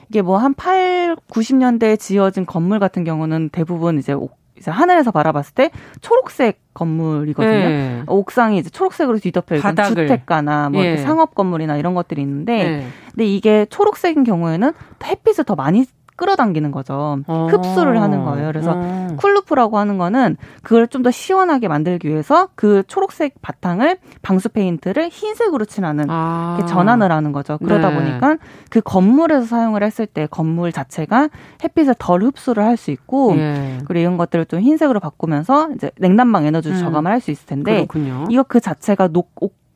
이게 뭐 한 8, 90년대에 지어진 건물 같은 경우는 대부분 이제 이제 하늘에서 바라봤을 때 초록색 건물이거든요. 네. 옥상이 이제 초록색으로 뒤덮여 있는 주택가나 뭐 예. 상업 건물이나 이런 것들이 있는데, 네. 근데 이게 초록색인 경우에는 햇빛을 더 많이 끌어당기는 거죠. 어. 흡수를 하는 거예요. 그래서 어. cool roof라고 하는 거는 그걸 좀 더 시원하게 만들기 위해서 그 초록색 바탕을 방수 페인트를 흰색으로 칠하는 아. 전환을 하는 거죠. 그러다 네. 보니까 그 건물에서 사용을 했을 때 건물 자체가 햇빛을 덜 흡수를 할 수 있고 예. 그리고 이런 것들을 좀 흰색으로 바꾸면서 이제 냉난방 에너지를 음. 저감을 할 수 있을 텐데 그렇군요. 이거 그 자체가 녹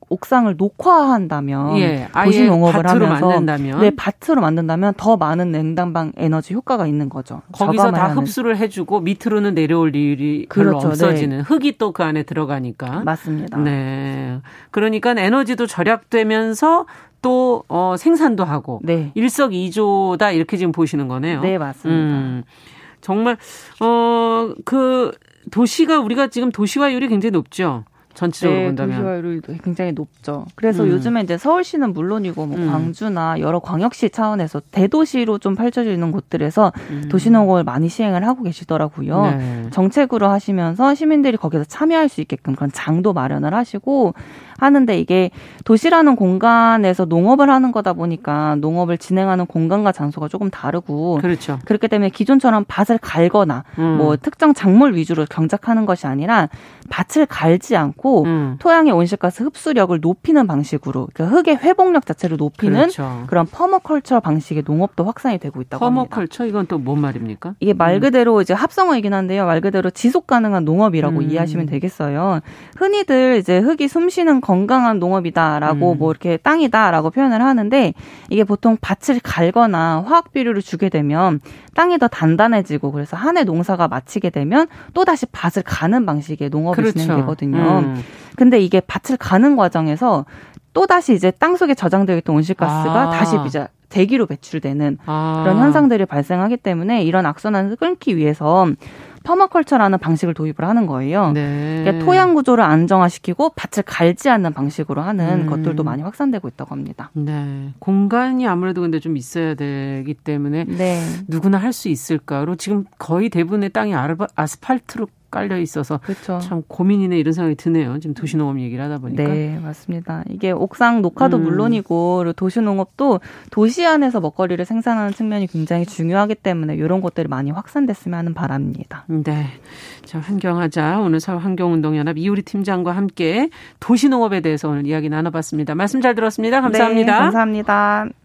옥상을 녹화한다면 예, 도시 농업을 하면서 만든다면. 네 밭으로 만든다면 더 많은 냉난방 에너지 효과가 있는 거죠. 거기서 다 하는. 흡수를 해주고 밑으로는 내려올 일이 별로 그렇죠. 없어지는 네. 흙이 또 그 안에 들어가니까 맞습니다. 네, 그러니까 에너지도 절약되면서 또 어, 생산도 하고 네. 일석이조다 이렇게 지금 보시는 거네요. 네 맞습니다. 음, 정말 어그 도시가 우리가 지금 도시화율이 굉장히 높죠. 전체적으로 네, 본다면 도시화율이 굉장히 높죠. 그래서 음. 요즘에 이제 서울시는 물론이고 뭐 음. 광주나 여러 광역시 차원에서 대도시로 좀 펼쳐지는 곳들에서 음. 도시농업을 많이 시행을 하고 계시더라고요. 네. 정책으로 하시면서 시민들이 거기서 참여할 수 있게끔 그런 장도 마련을 하시고 하는데 이게 도시라는 공간에서 농업을 하는 거다 보니까 농업을 진행하는 공간과 장소가 조금 다르고 그렇죠. 그렇기 때문에 기존처럼 밭을 갈거나 음. 뭐 특정 작물 위주로 경작하는 것이 아니라 밭을 갈지 않고 음. 토양의 온실가스 흡수력을 높이는 방식으로 그러니까 흙의 회복력 자체를 높이는 그렇죠. 그런 퍼머컬처 방식의 농업도 확산이 되고 있다고 합니다. 퍼머컬처 이건 또 뭔 말입니까? 이게 말 음. 그대로 이제 합성어이긴 한데요. 말 그대로 지속 가능한 농업이라고 음. 이해하시면 되겠어요. 흔히들 이제 흙이 숨쉬는 건강한 농업이다라고 음. 뭐 이렇게 땅이다라고 표현을 하는데 이게 보통 밭을 갈거나 화학 비료를 주게 되면 땅이 더 단단해지고 그래서 한 해 농사가 마치게 되면 또 다시 밭을 가는 방식의 농업이 그렇죠. 진행되거든요. 음. 근데 이게 밭을 가는 과정에서 또 다시 이제 땅 속에 저장되어 있던 온실가스가 아. 다시 이제 대기로 배출되는 아. 그런 현상들이 발생하기 때문에 이런 악순환을 끊기 위해서 퍼마컬처라는 방식을 도입을 하는 거예요. 네. 그러니까 토양 구조를 안정화시키고 밭을 갈지 않는 방식으로 하는 음. 것들도 많이 확산되고 있다고 합니다. 네. 공간이 아무래도 근데 좀 있어야 되기 때문에 네. 누구나 할 수 있을까로 지금 거의 대부분의 땅이 아스팔트로 깔려 있어서 그렇죠. 참 고민이네 이런 생각이 드네요. 지금 도시농업 얘기를 하다 보니까. 네, 맞습니다. 이게 옥상 녹화도 음. 물론이고 도시농업도 도시 안에서 먹거리를 생산하는 측면이 굉장히 중요하기 때문에 이런 것들이 많이 확산됐으면 하는 바람입니다. 네. 자, 환경하자. 오늘 서울 환경운동연합 이우리 팀장과 함께 도시농업에 대해서 오늘 이야기 나눠봤습니다. 말씀 잘 들었습니다. 감사합니다. 네, 감사합니다.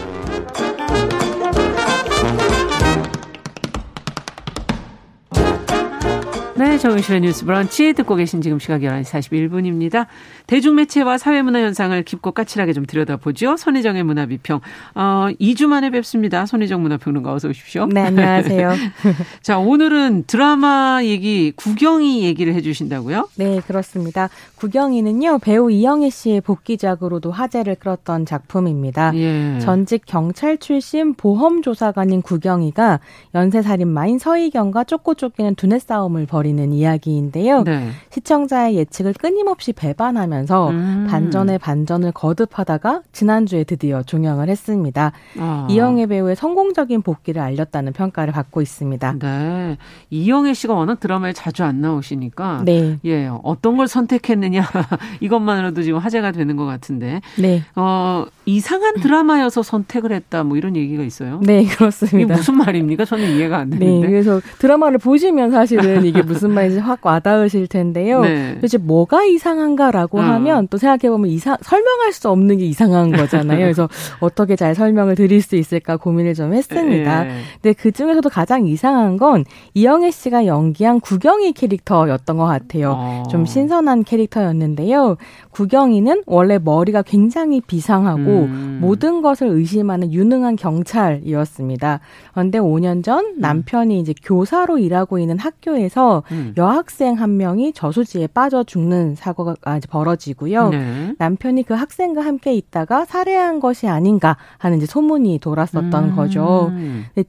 네, 정은실의 뉴스 브런치 듣고 계신 지금 시각 11시 41분입니다. 대중매체와 사회문화 현상을 깊고 까칠하게 좀 들여다보죠. 손희정의 문화비평. 어, 2주 만에 뵙습니다. 손희정 문화평론가 어서 오십시오. 네, 안녕하세요. 자, 오늘은 드라마 얘기, 구경이 얘기를 해 주신다고요? 네, 그렇습니다. 구경이는요, 배우 이영애 씨의 복귀작으로도 화제를 끌었던 작품입니다. 예. 전직 경찰 출신 보험조사관인 구경이가 연쇄살인마인 서희경과 쫓고 쫓기는 두뇌 싸움을 벌인 벌이는 이야기인데요. 네. 시청자의 예측을 끊임없이 배반하면서 음. 반전에 반전을 거듭하다가 지난주에 드디어 종영을 했습니다. 아. 이영애 배우의 성공적인 복귀를 알렸다는 평가를 받고 있습니다. 네. 이영애 씨가 워낙 드라마에 자주 안 나오시니까 네. 예, 어떤 걸 선택했느냐 이것만으로도 지금 화제가 되는 것 같은데. 네. 어, 이상한 드라마여서 선택을 했다 뭐 이런 얘기가 있어요. 네, 그렇습니다. 이게 무슨 말입니까? 저는 이해가 안 되는데. 네, 그래서 드라마를 보시면 사실은 이게 무슨 말인지 확 와닿으실 텐데요. 네. 도대체 뭐가 이상한가라고 어. 하면 또 생각해보면 이상, 설명할 수 없는 게 이상한 거잖아요. 그래서 어떻게 잘 설명을 드릴 수 있을까 고민을 좀 했습니다. 네. 근데 그 중에서도 가장 이상한 건 이영애 씨가 연기한 구경이 캐릭터였던 것 같아요. 어. 좀 신선한 캐릭터였는데요. 구경이는 원래 머리가 굉장히 비상하고 음. 모든 것을 의심하는 유능한 경찰이었습니다. 그런데 5년 전 음. 남편이 이제 교사로 일하고 있는 학교에서 음. 여학생 한 명이 저수지에 빠져 죽는 사고가 벌어지고요. 네. 남편이 그 학생과 함께 있다가 살해한 것이 아닌가 하는 이제 소문이 돌았었던 음. 거죠.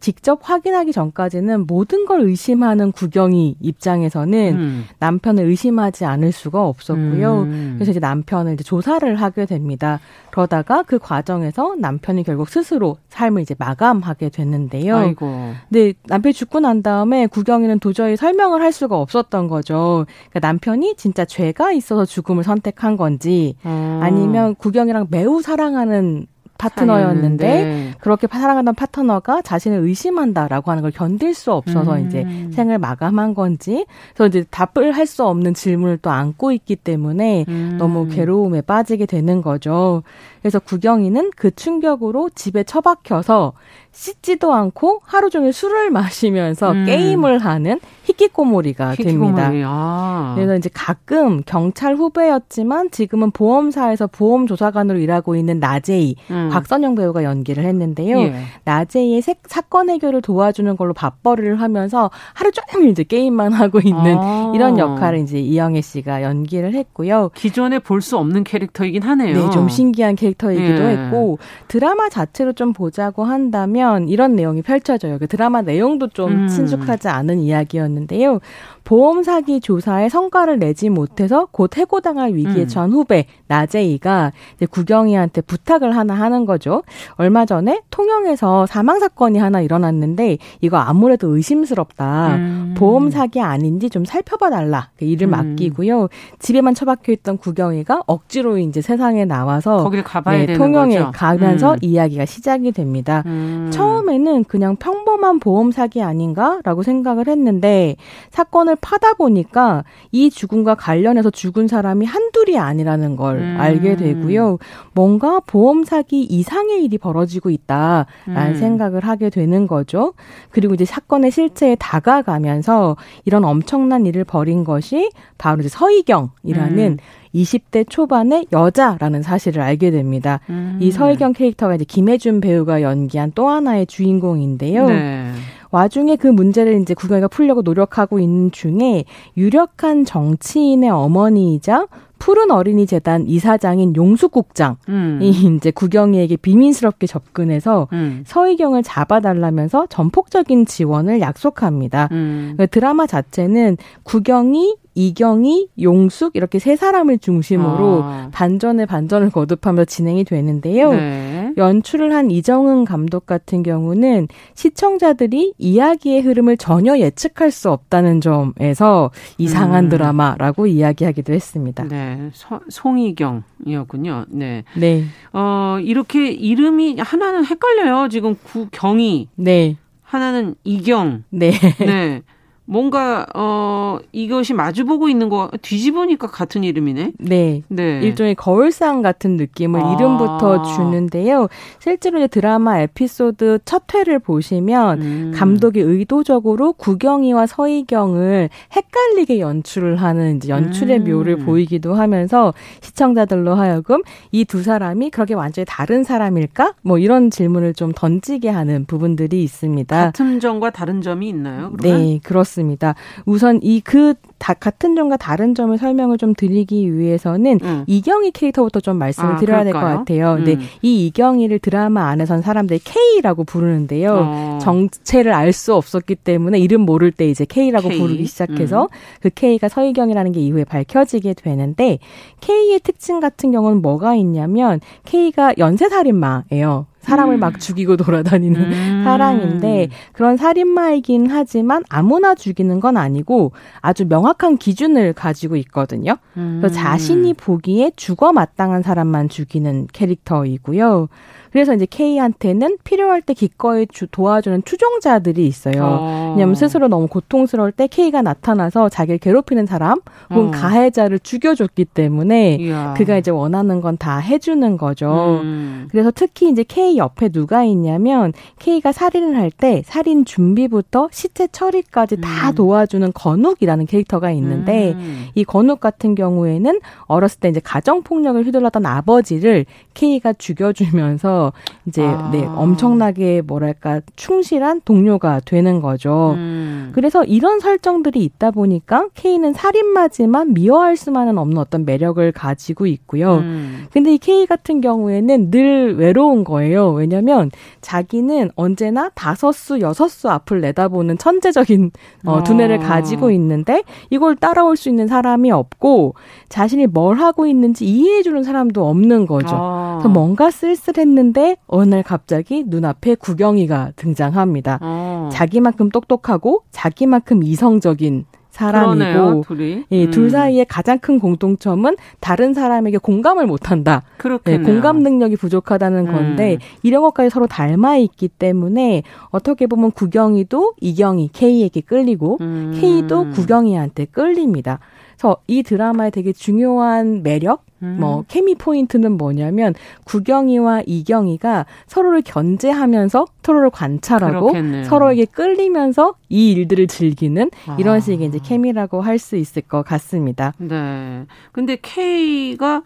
직접 확인하기 전까지는 모든 걸 의심하는 구경이 입장에서는 음. 남편을 의심하지 않을 수가 없었고요. 음. 그래서 이제 남편을 이제 조사를 하게 됩니다. 그러다가 그 과정에서 남편이 결국 스스로 삶을 이제 마감하게 됐는데요. 아이고. 근데 남편이 죽고 난 다음에 구경이는 도저히 설명을 할 수가 없었던 거죠. 그러니까 남편이 진짜 죄가 있어서 죽음을 선택한 건지 음. 아니면 구경이랑 매우 사랑하는 파트너였는데 사이였는데. 그렇게 사랑하던 파트너가 자신을 의심한다라고 하는 걸 견딜 수 없어서 음. 이제 생을 마감한 건지 그래서 이제 답을 할 수 없는 질문을 또 안고 있기 때문에 음. 너무 괴로움에 빠지게 되는 거죠. 그래서 구경이는 그 충격으로 집에 처박혀서 씻지도 않고 하루 종일 술을 마시면서 음. 게임을 하는 히키코모리가 히키코모리. 됩니다. 아. 그래서 이제 가끔 경찰 후배였지만 지금은 보험사에서 보험조사관으로 일하고 있는 나제이 음. 곽선영 배우가 연기를 했는데요. 예. 나제이의 세, 사건 해결을 도와주는 걸로 밥벌이를 하면서 하루 종일 이제 게임만 하고 있는 아. 이런 역할을 이제 이영애 씨가 연기를 했고요. 기존에 볼 수 없는 캐릭터이긴 하네요. 네, 좀 신기한 캐릭터이기도 예. 했고 드라마 자체로 좀 보자고 한다면 이런 내용이 펼쳐져요. 그 드라마 내용도 좀 음. 친숙하지 않은 이야기였는데 요. 보험 사기 조사에 성과를 내지 못해서 곧 해고당할 위기에 음. 처한 후배 나재이가 이제 구경이한테 부탁을 하나 하는 거죠. 얼마 전에 통영에서 사망 사건이 하나 일어났는데 이거 아무래도 의심스럽다. 음. 보험 사기 아닌지 좀 살펴봐 달라. 그 일을 음. 맡기고요. 집에만 처박혀 있던 구경이가 억지로 이제 세상에 나와서 거기를 가봐야 네, 되는 통영에 거죠. 가면서 음. 이야기가 시작이 됩니다. 음. 처음에는 그냥 평범한 보험 사기 아닌가라고 생각을 했는데 사건을 사건을 파다 보니까 이 죽음과 관련해서 죽은 사람이 한둘이 아니라는 걸 음. 알게 되고요. 뭔가 보험 사기 이상의 일이 벌어지고 있다라는 음. 생각을 하게 되는 거죠. 그리고 이제 사건의 실체에 다가가면서 이런 엄청난 일을 벌인 것이 바로 이제 서희경이라는 음. 20대 초반의 여자라는 사실을 알게 됩니다. 음. 이 서희경 캐릭터가 이제 김혜준 배우가 연기한 또 하나의 주인공인데요. 네. 와중에 그 문제를 이제 구경이가 풀려고 노력하고 있는 중에 유력한 정치인의 어머니이자 푸른 어린이 재단 이사장인 용수국장이 음. 이제 구경이에게 비밀스럽게 접근해서 음. 서희경을 잡아달라면서 전폭적인 지원을 약속합니다. 음. 그 드라마 자체는 구경이 이경이, 용숙 이렇게 세 사람을 중심으로 아. 반전에 반전을 거듭하며 진행이 되는데요. 네. 연출을 한 이정은 감독 같은 경우는 시청자들이 이야기의 흐름을 전혀 예측할 수 없다는 점에서 이상한 음. 드라마라고 이야기하기도 했습니다. 네, 서, 송이경이었군요. 네. 네. 어, 이렇게 이름이 하나는 헷갈려요. 지금 구경이. 네. 하나는 이경. 네. 네. 뭔가 어 이것이 마주보고 있는 거 뒤집으니까 같은 이름이네. 네. 네. 일종의 거울상 같은 느낌을 아. 이름부터 주는데요. 실제로 이제 드라마 에피소드 첫 회를 보시면 음. 감독이 의도적으로 구경이와 서희경을 헷갈리게 연출을 하는 연출의 음. 묘를 보이기도 하면서 시청자들로 하여금 이 두 사람이 그렇게 완전히 다른 사람일까? 뭐 이런 질문을 좀 던지게 하는 부분들이 있습니다. 같은 점과 다른 점이 있나요? 그러면? 네, 그렇습니다. 있습니다. 우선 이 그 같은 점과 다른 점을 설명을 좀 드리기 위해서는 음. 이경희 캐릭터부터 좀 말씀을 아, 드려야 될 것 같아요. 음. 근이 이경희를 드라마 안에선 사람들이 K라고 부르는데요. 어. 정체를 알 수 없었기 때문에 이름 모를 때 이제 K라고 K? 부르기 시작해서 음. 그 K가 서희경이라는 게 이후에 밝혀지게 되는데 K의 특징 같은 경우는 뭐가 있냐면 K가 연쇄살인마예요. 사람을 음. 막 죽이고 돌아다니는 음. 사람인데 그런 살인마이긴 하지만 아무나 죽이는 건 아니고 아주 명확한 기준을 가지고 있거든요. 음. 그래서 자신이 보기에 죽어 마땅한 사람만 죽이는 캐릭터이고요. 그래서 이제 K한테는 필요할 때 기꺼이 주, 도와주는 추종자들이 있어요. 어. 왜냐하면 스스로 너무 고통스러울 때 K가 나타나서 자기를 괴롭히는 사람 혹은 어. 가해자를 죽여줬기 때문에 이야. 그가 이제 원하는 건 다 해주는 거죠. 음. 그래서 특히 이제 K 옆에 누가 있냐면 K가 살인을 할 때 살인 준비부터 시체 처리까지 다 음. 도와주는 건욱이라는 캐릭터가 있는데 음. 이 건욱 같은 경우에는 어렸을 때 이제 가정 폭력을 휘둘렀던 아버지를 K가 죽여주면서 이제 아. 네 엄청나게 뭐랄까 충실한 동료가 되는 거죠. 음. 그래서 이런 설정들이 있다 보니까 K는 살인마지만 미워할 수만은 없는 어떤 매력을 가지고 있고요. 음. 근데 이 K 같은 경우에는 늘 외로운 거예요. 왜냐면 자기는 언제나 다섯 수 여섯 수 앞을 내다보는 천재적인 어, 두뇌를 아. 가지고 있는데 이걸 따라올 수 있는 사람이 없고 자신이 뭘 하고 있는지 이해해주는 사람도 없는 거죠. 아. 그래서 뭔가 쓸쓸했는데 하는데 어느 날 갑자기 눈앞에 구경이가 등장합니다. 어. 자기만큼 똑똑하고 자기만큼 이성적인 사람이고 그러네요, 예, 음. 둘 사이의 가장 큰 공통점은 다른 사람에게 공감을 못한다. 예, 공감 능력이 부족하다는 음. 건데 음. 이런 것까지 서로 닮아 있기 때문에 어떻게 보면 구경이도 이경이 K에게 끌리고 음. K도 구경이한테 끌립니다. 그래서 이 드라마의 되게 중요한 매력 음. 뭐 케미 포인트는 뭐냐면 구경이와 이경이가 서로를 견제하면서 서로를 관찰하고 그렇겠네요. 서로에게 끌리면서 이 일들을 즐기는 이런 아. 식의 이제 케미라고 할 수 있을 것 같습니다. 네. 근데 K가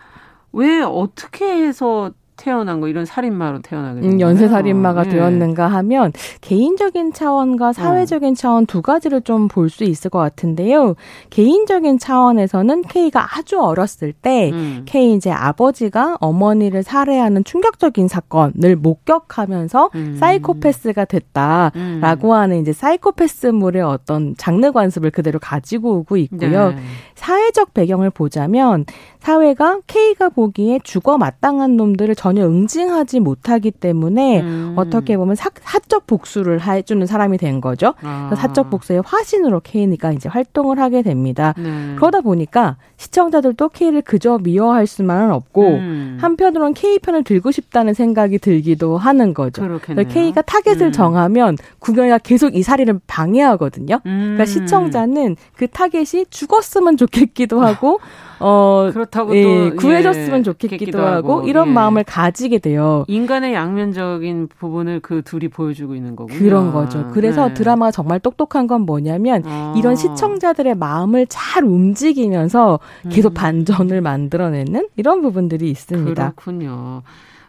왜 어떻게 해서 태어난 거 이런 살인마로 태어나게 된 음, 연쇄 살인마가 네. 되었는가 하면 개인적인 차원과 사회적인 어. 차원 두 가지를 좀 볼 수 있을 것 같은데요. 개인적인 차원에서는 K가 아주 어렸을 때 음. K 이제 아버지가 어머니를 살해하는 충격적인 사건을 목격하면서 음. 사이코패스가 됐다라고 음. 하는 이제 사이코패스물의 어떤 장르 관습을 그대로 가지고 오고 있고요. 네. 사회적 배경을 보자면 사회가 K가 보기에 죽어 마땅한 놈들을 전혀 응징하지 못하기 때문에 음. 어떻게 보면 사, 사적 복수를 해주는 사람이 된 거죠. 아. 사적 복수의 화신으로 K가 이제 활동을 하게 됩니다. 네. 그러다 보니까 시청자들도 K를 그저 미워할 수만은 없고 음. 한편으론 K 편을 들고 싶다는 생각이 들기도 하는 거죠. 그렇겠네요. K가 타겟을 음. 정하면 구경이가 계속 이 사리를 방해하거든요. 그러니까 음. 시청자는 그 타겟이 죽었으면 좋겠기도 하고 어 그렇다고 예, 또 구해줬으면 예, 좋겠기도 하고, 하고 이런 예. 마음을 가지게 돼요. 인간의 양면적인 부분을 그 둘이 보여주고 있는 거고 그런 거죠. 그래서 네. 드라마가 정말 똑똑한 건 뭐냐면 아. 이런 시청자들의 마음을 잘 움직이면서 계속 음. 반전을 만들어내는 이런 부분들이 있습니다. 그렇군요.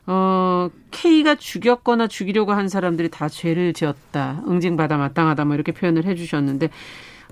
어, K가 죽였거나 죽이려고 한 사람들이 다 죄를 지었다. 응징받아 마땅하다. 뭐 이렇게 표현을 해주셨는데,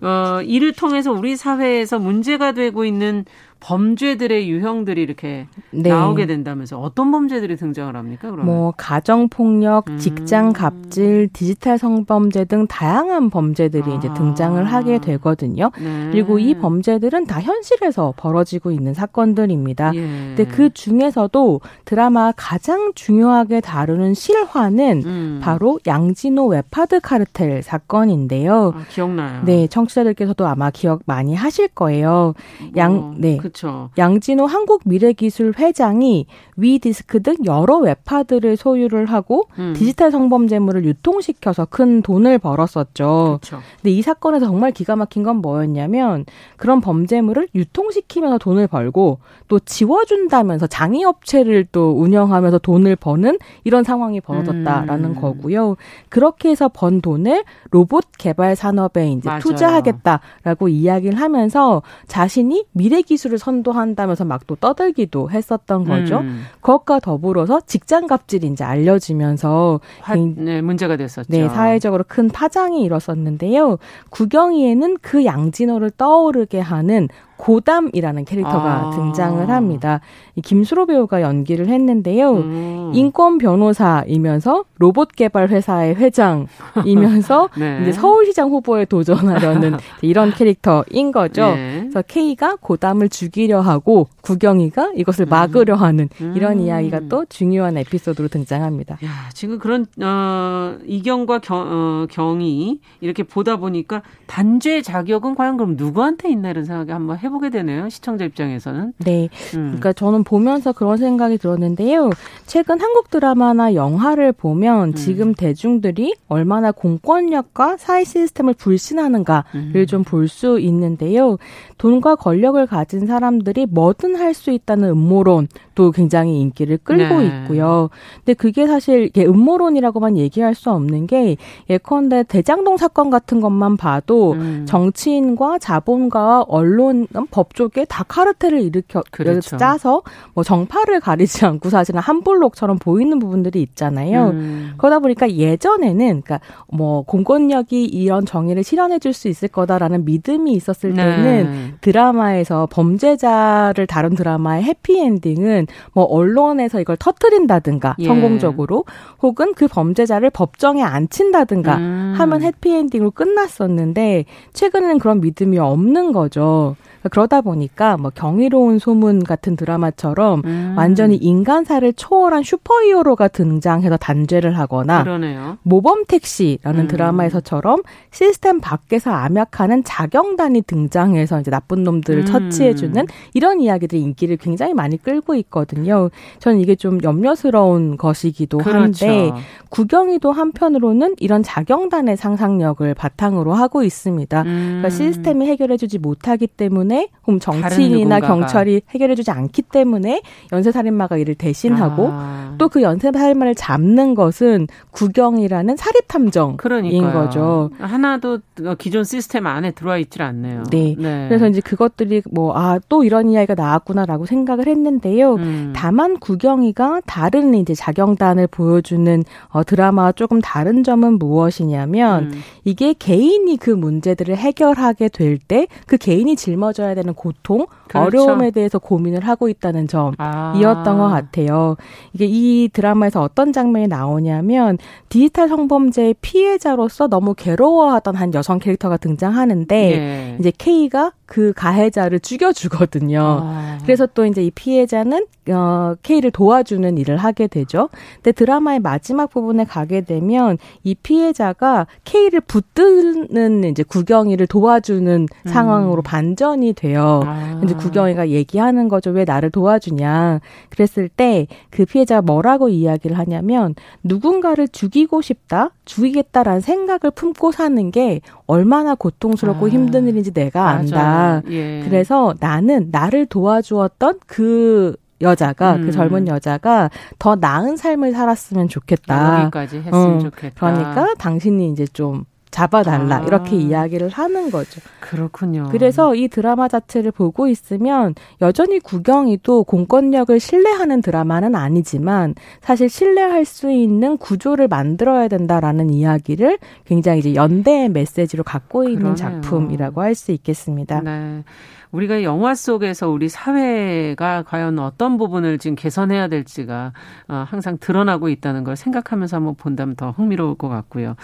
어, 이를 통해서 우리 사회에서 문제가 되고 있는 범죄들의 유형들이 이렇게 네. 나오게 된다면서 어떤 범죄들이 등장을 합니까? 그러면? 뭐 가정 폭력, 음. 직장 갑질, 디지털 성범죄 등 다양한 범죄들이 아. 이제 등장을 하게 되거든요. 네. 그리고 이 범죄들은 다 현실에서 벌어지고 있는 사건들입니다. 예. 근데 그 중에서도 드라마 가장 중요하게 다루는 실화는 음. 바로 양진호 웹하드 카르텔 사건인데요. 아, 기억나요. 네, 청취자들께서도 아마 기억 많이 하실 거예요. 양, 뭐, 네. 그렇죠. 양진호 한국미래기술 회장이 위디스크 등 여러 웹하드를 소유를 하고 음. 디지털 성범죄물을 유통시켜서 큰 돈을 벌었었죠. 그렇죠. 근데 이 사건에서 정말 기가 막힌 건 뭐였냐면 그런 범죄물을 유통시키면서 돈을 벌고 또 지워준다면서 장의업체를 또 운영하면서 돈을 버는 이런 상황이 벌어졌다라는 음. 거고요. 그렇게 해서 번 돈을 로봇 개발 산업에 이제 맞아요. 투자하겠다라고 이야기를 하면서 자신이 미래 기술을 선도한다면서 막 또 떠들기도 했었던 거죠. 음. 그것과 더불어서 직장 갑질이 이제 알려지면서 화, 네, 문제가 됐었죠. 네, 사회적으로 큰 파장이 일었었는데요. 구경이에는 그 양진호를 떠오르게 하는 고담이라는 캐릭터가 아. 등장을 합니다. 김수로 배우가 연기를 했는데요. 음. 인권 변호사이면서 로봇 개발 회사의 회장이면서 네. 이제 서울시장 후보에 도전하려는 이런 캐릭터인 거죠. 네. 그래서 K가 고담을 죽이려 하고 구경이가 이것을 음. 막으려 하는 이런 음. 이야기가 또 중요한 에피소드로 등장합니다. 야, 지금 그런 어, 이경과 경, 어, 경이 이렇게 보다 보니까 단죄 자격은 과연 그럼 누구한테 있나 이런 생각이 한번 해 보게 되네요. 시청자 입장에서는. 네. 음. 그러니까 저는 보면서 그런 생각이 들었는데요. 최근 한국 드라마나 영화를 보면 음. 지금 대중들이 얼마나 공권력과 사회 시스템을 불신하는가를 음. 좀볼 수 있는데요. 돈과 권력을 가진 사람들이 뭐든 할 수 있다는 음모론도 굉장히 인기를 끌고 네. 있고요. 근데 그게 사실 음모론이라고만 얘기할 수 없는 게 예컨대 대장동 사건 같은 것만 봐도 음. 정치인과 자본가와 언론 법조계 다 카르텔을 일으켜 그렇죠. 짜서 뭐 정파를 가리지 않고 사실은 한 블록처럼 보이는 부분들이 있잖아요. 음. 그러다 보니까 예전에는 그러니까 뭐 공권력이 이런 정의를 실현해 줄 수 있을 거다라는 믿음이 있었을 네. 때는 네. 드라마에서 범죄자를 다룬 드라마의 해피엔딩은 뭐 언론에서 이걸 터트린다든가 예. 성공적으로 혹은 그 범죄자를 법정에 앉힌다든가 음. 하면 해피엔딩으로 끝났었는데 최근에는 그런 믿음이 없는 거죠. 그러다 보니까 뭐 경이로운 소문 같은 드라마처럼 음. 완전히 인간사를 초월한 슈퍼히어로가 등장해서 단죄를 하거나 그러네요. 모범 택시라는 음. 드라마에서처럼 시스템 밖에서 암약하는 자경단이 등장해서 이제 나쁜 놈들을 음. 처치해주는 이런 이야기들이 인기를 굉장히 많이 끌고 있거든요. 저는 이게 좀 염려스러운 것이기도 그렇죠. 한데 구경이도 한편으로는 이런 자경단의 상상력을 바탕으로 하고 있습니다. 그러니까 음. 그러니까 시스템이 해결해주지 못하기 때문에 그럼 정치인이나 경찰이 해결해주지 않기 때문에 연쇄살인마가 이를 대신하고 아. 또그 연쇄살인마를 잡는 것은 구경이라는 사립탐정인 그러니까요. 거죠. 하나도 기존 시스템 안에 들어와 있질 않네요. 네. 네. 그래서 이제 그것들이 뭐 아 또 이런 이야기가 나왔구나라고 생각을 했는데요. 음. 다만 구경이가 다른 이제 자경단을 보여주는 어, 드라마와 조금 다른 점은 무엇이냐면 음. 이게 개인이 그 문제들을 해결하게 될 때 그 개인이 짊어져야 되는 고통, 그렇죠. 어려움에 대해서 고민을 하고 있다는 점이었던 아. 것 같아요. 이게 이 드라마에서 어떤 장면이 나오냐면 디지털 성범죄의 피해자로서 너무 괴로워하던 한 여성 캐릭터가 등장하는데 네. 이제 K가 그 가해자를 죽여주거든요. 아. 그래서 또 이제 이 피해자는 어, K를 도와주는 일을 하게 되죠. 근데 드라마의 마지막 부분에 가게 되면 이 피해자가 K를 붙드는 이제 구경이를 도와주는 음. 상황으로 반전이 돼요. 아. 이제 구경이가 얘기하는 거죠. 왜 나를 도와주냐. 그랬을 때 그 피해자가 뭐라고 이야기를 하냐면 누군가를 죽이고 싶다, 죽이겠다라는 생각을 품고 사는 게 얼마나 고통스럽고 아. 힘든 일인지 내가 안다. 예. 그래서 나는 나를 도와주었던 그 여자가 그 음. 그 젊은 여자가 더 나은 삶을 살았으면 좋겠다. 여기까지 했으면 음, 좋겠다. 그러니까 당신이 이제 좀 잡아달라 아. 이렇게 이야기를 하는 거죠. 그렇군요. 그래서 이 드라마 자체를 보고 있으면 여전히 구경이도 공권력을 신뢰하는 드라마는 아니지만 사실 신뢰할 수 있는 구조를 만들어야 된다라는 이야기를 굉장히 이제 연대의 메시지로 갖고 있는 그러네요. 작품이라고 할 수 있겠습니다. 네. 우리가 영화 속에서 우리 사회가 과연 어떤 부분을 지금 개선해야 될지가 어, 항상 드러나고 있다는 걸 생각하면서 한번 본다면 더 흥미로울 것 같고요.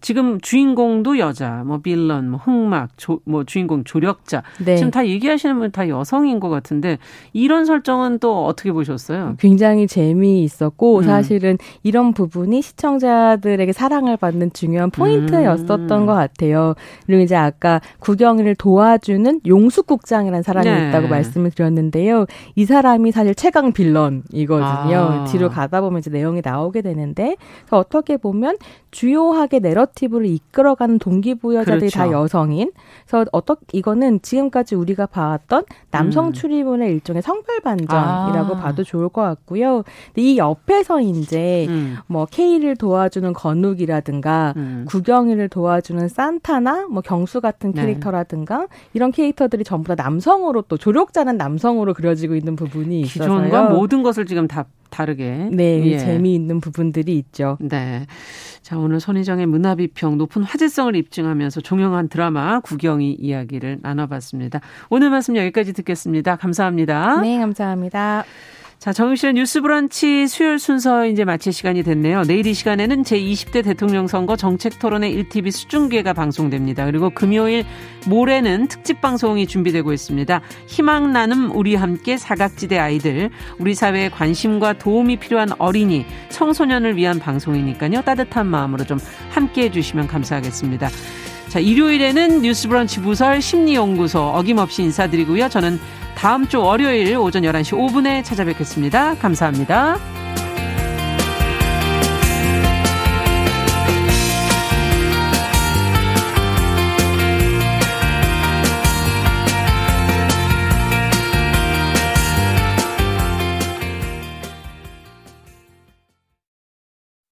지금 주인공도 여자, 뭐 빌런, 뭐 흑막, 조, 뭐 주인공 조력자. 네. 지금 다 얘기하시는 분 다 여성인 것 같은데 이런 설정은 또 어떻게 보셨어요? 굉장히 재미있었고 음. 사실은 이런 부분이 시청자들에게 사랑을 받는 중요한 포인트였었던 음. 것 같아요. 그리고 이제 아까 구경을 도와주는 용수국 장 사장이라는 사람이 네. 있다고 말씀을 드렸는데요. 이 사람이 사실 최강 빌런이거든요. 아. 뒤로 가다 보면 이제 내용이 나오게 되는데 어떻게 보면 주요하게 내러티브를 이끌어가는 동기부여자들이 그렇죠. 다 여성인. 그래서 어떻 이거는 지금까지 우리가 봐왔던 남성 음. 출입문의 일종의 성별 반전이라고 아. 봐도 좋을 것 같고요. 근데 이 옆에서 이제 음. 뭐 K를 도와주는 건욱이라든가 음. 구경이를 도와주는 산타나 뭐 경수 같은 네. 캐릭터라든가 네. 이런 캐릭터들이 전부 다 남성으로 또 조력자는 남성으로 그려지고 있는 부분이 있어서요. 기존과 모든 것을 지금 다 다르게. 네, 예. 재미있는 부분들이 있죠. 네. 자, 오늘 손희정의 문화비평 높은 화제성을 입증하면서 종영한 드라마 구경이 이야기를 나눠봤습니다. 오늘 말씀 여기까지 듣겠습니다. 감사합니다. 네, 감사합니다. 자, 정유실의 뉴스 브런치 수요일 순서 이제 마칠 시간이 됐네요. 내일 이 시간에는 제20대 대통령 선거 정책 토론의 1TV 수중계가 방송됩니다. 그리고 금요일 모레는 특집 방송이 준비되고 있습니다. 희망 나눔 우리 함께 사각지대 아이들, 우리 사회에 관심과 도움이 필요한 어린이, 청소년을 위한 방송이니까요. 따뜻한 마음으로 좀 함께 해 주시면 감사하겠습니다. 자, 일요일에는 뉴스 브런치 부설 심리연구소 어김없이 인사드리고요. 저는 다음 주 월요일 오전 11시 5분에 찾아뵙겠습니다. 감사합니다.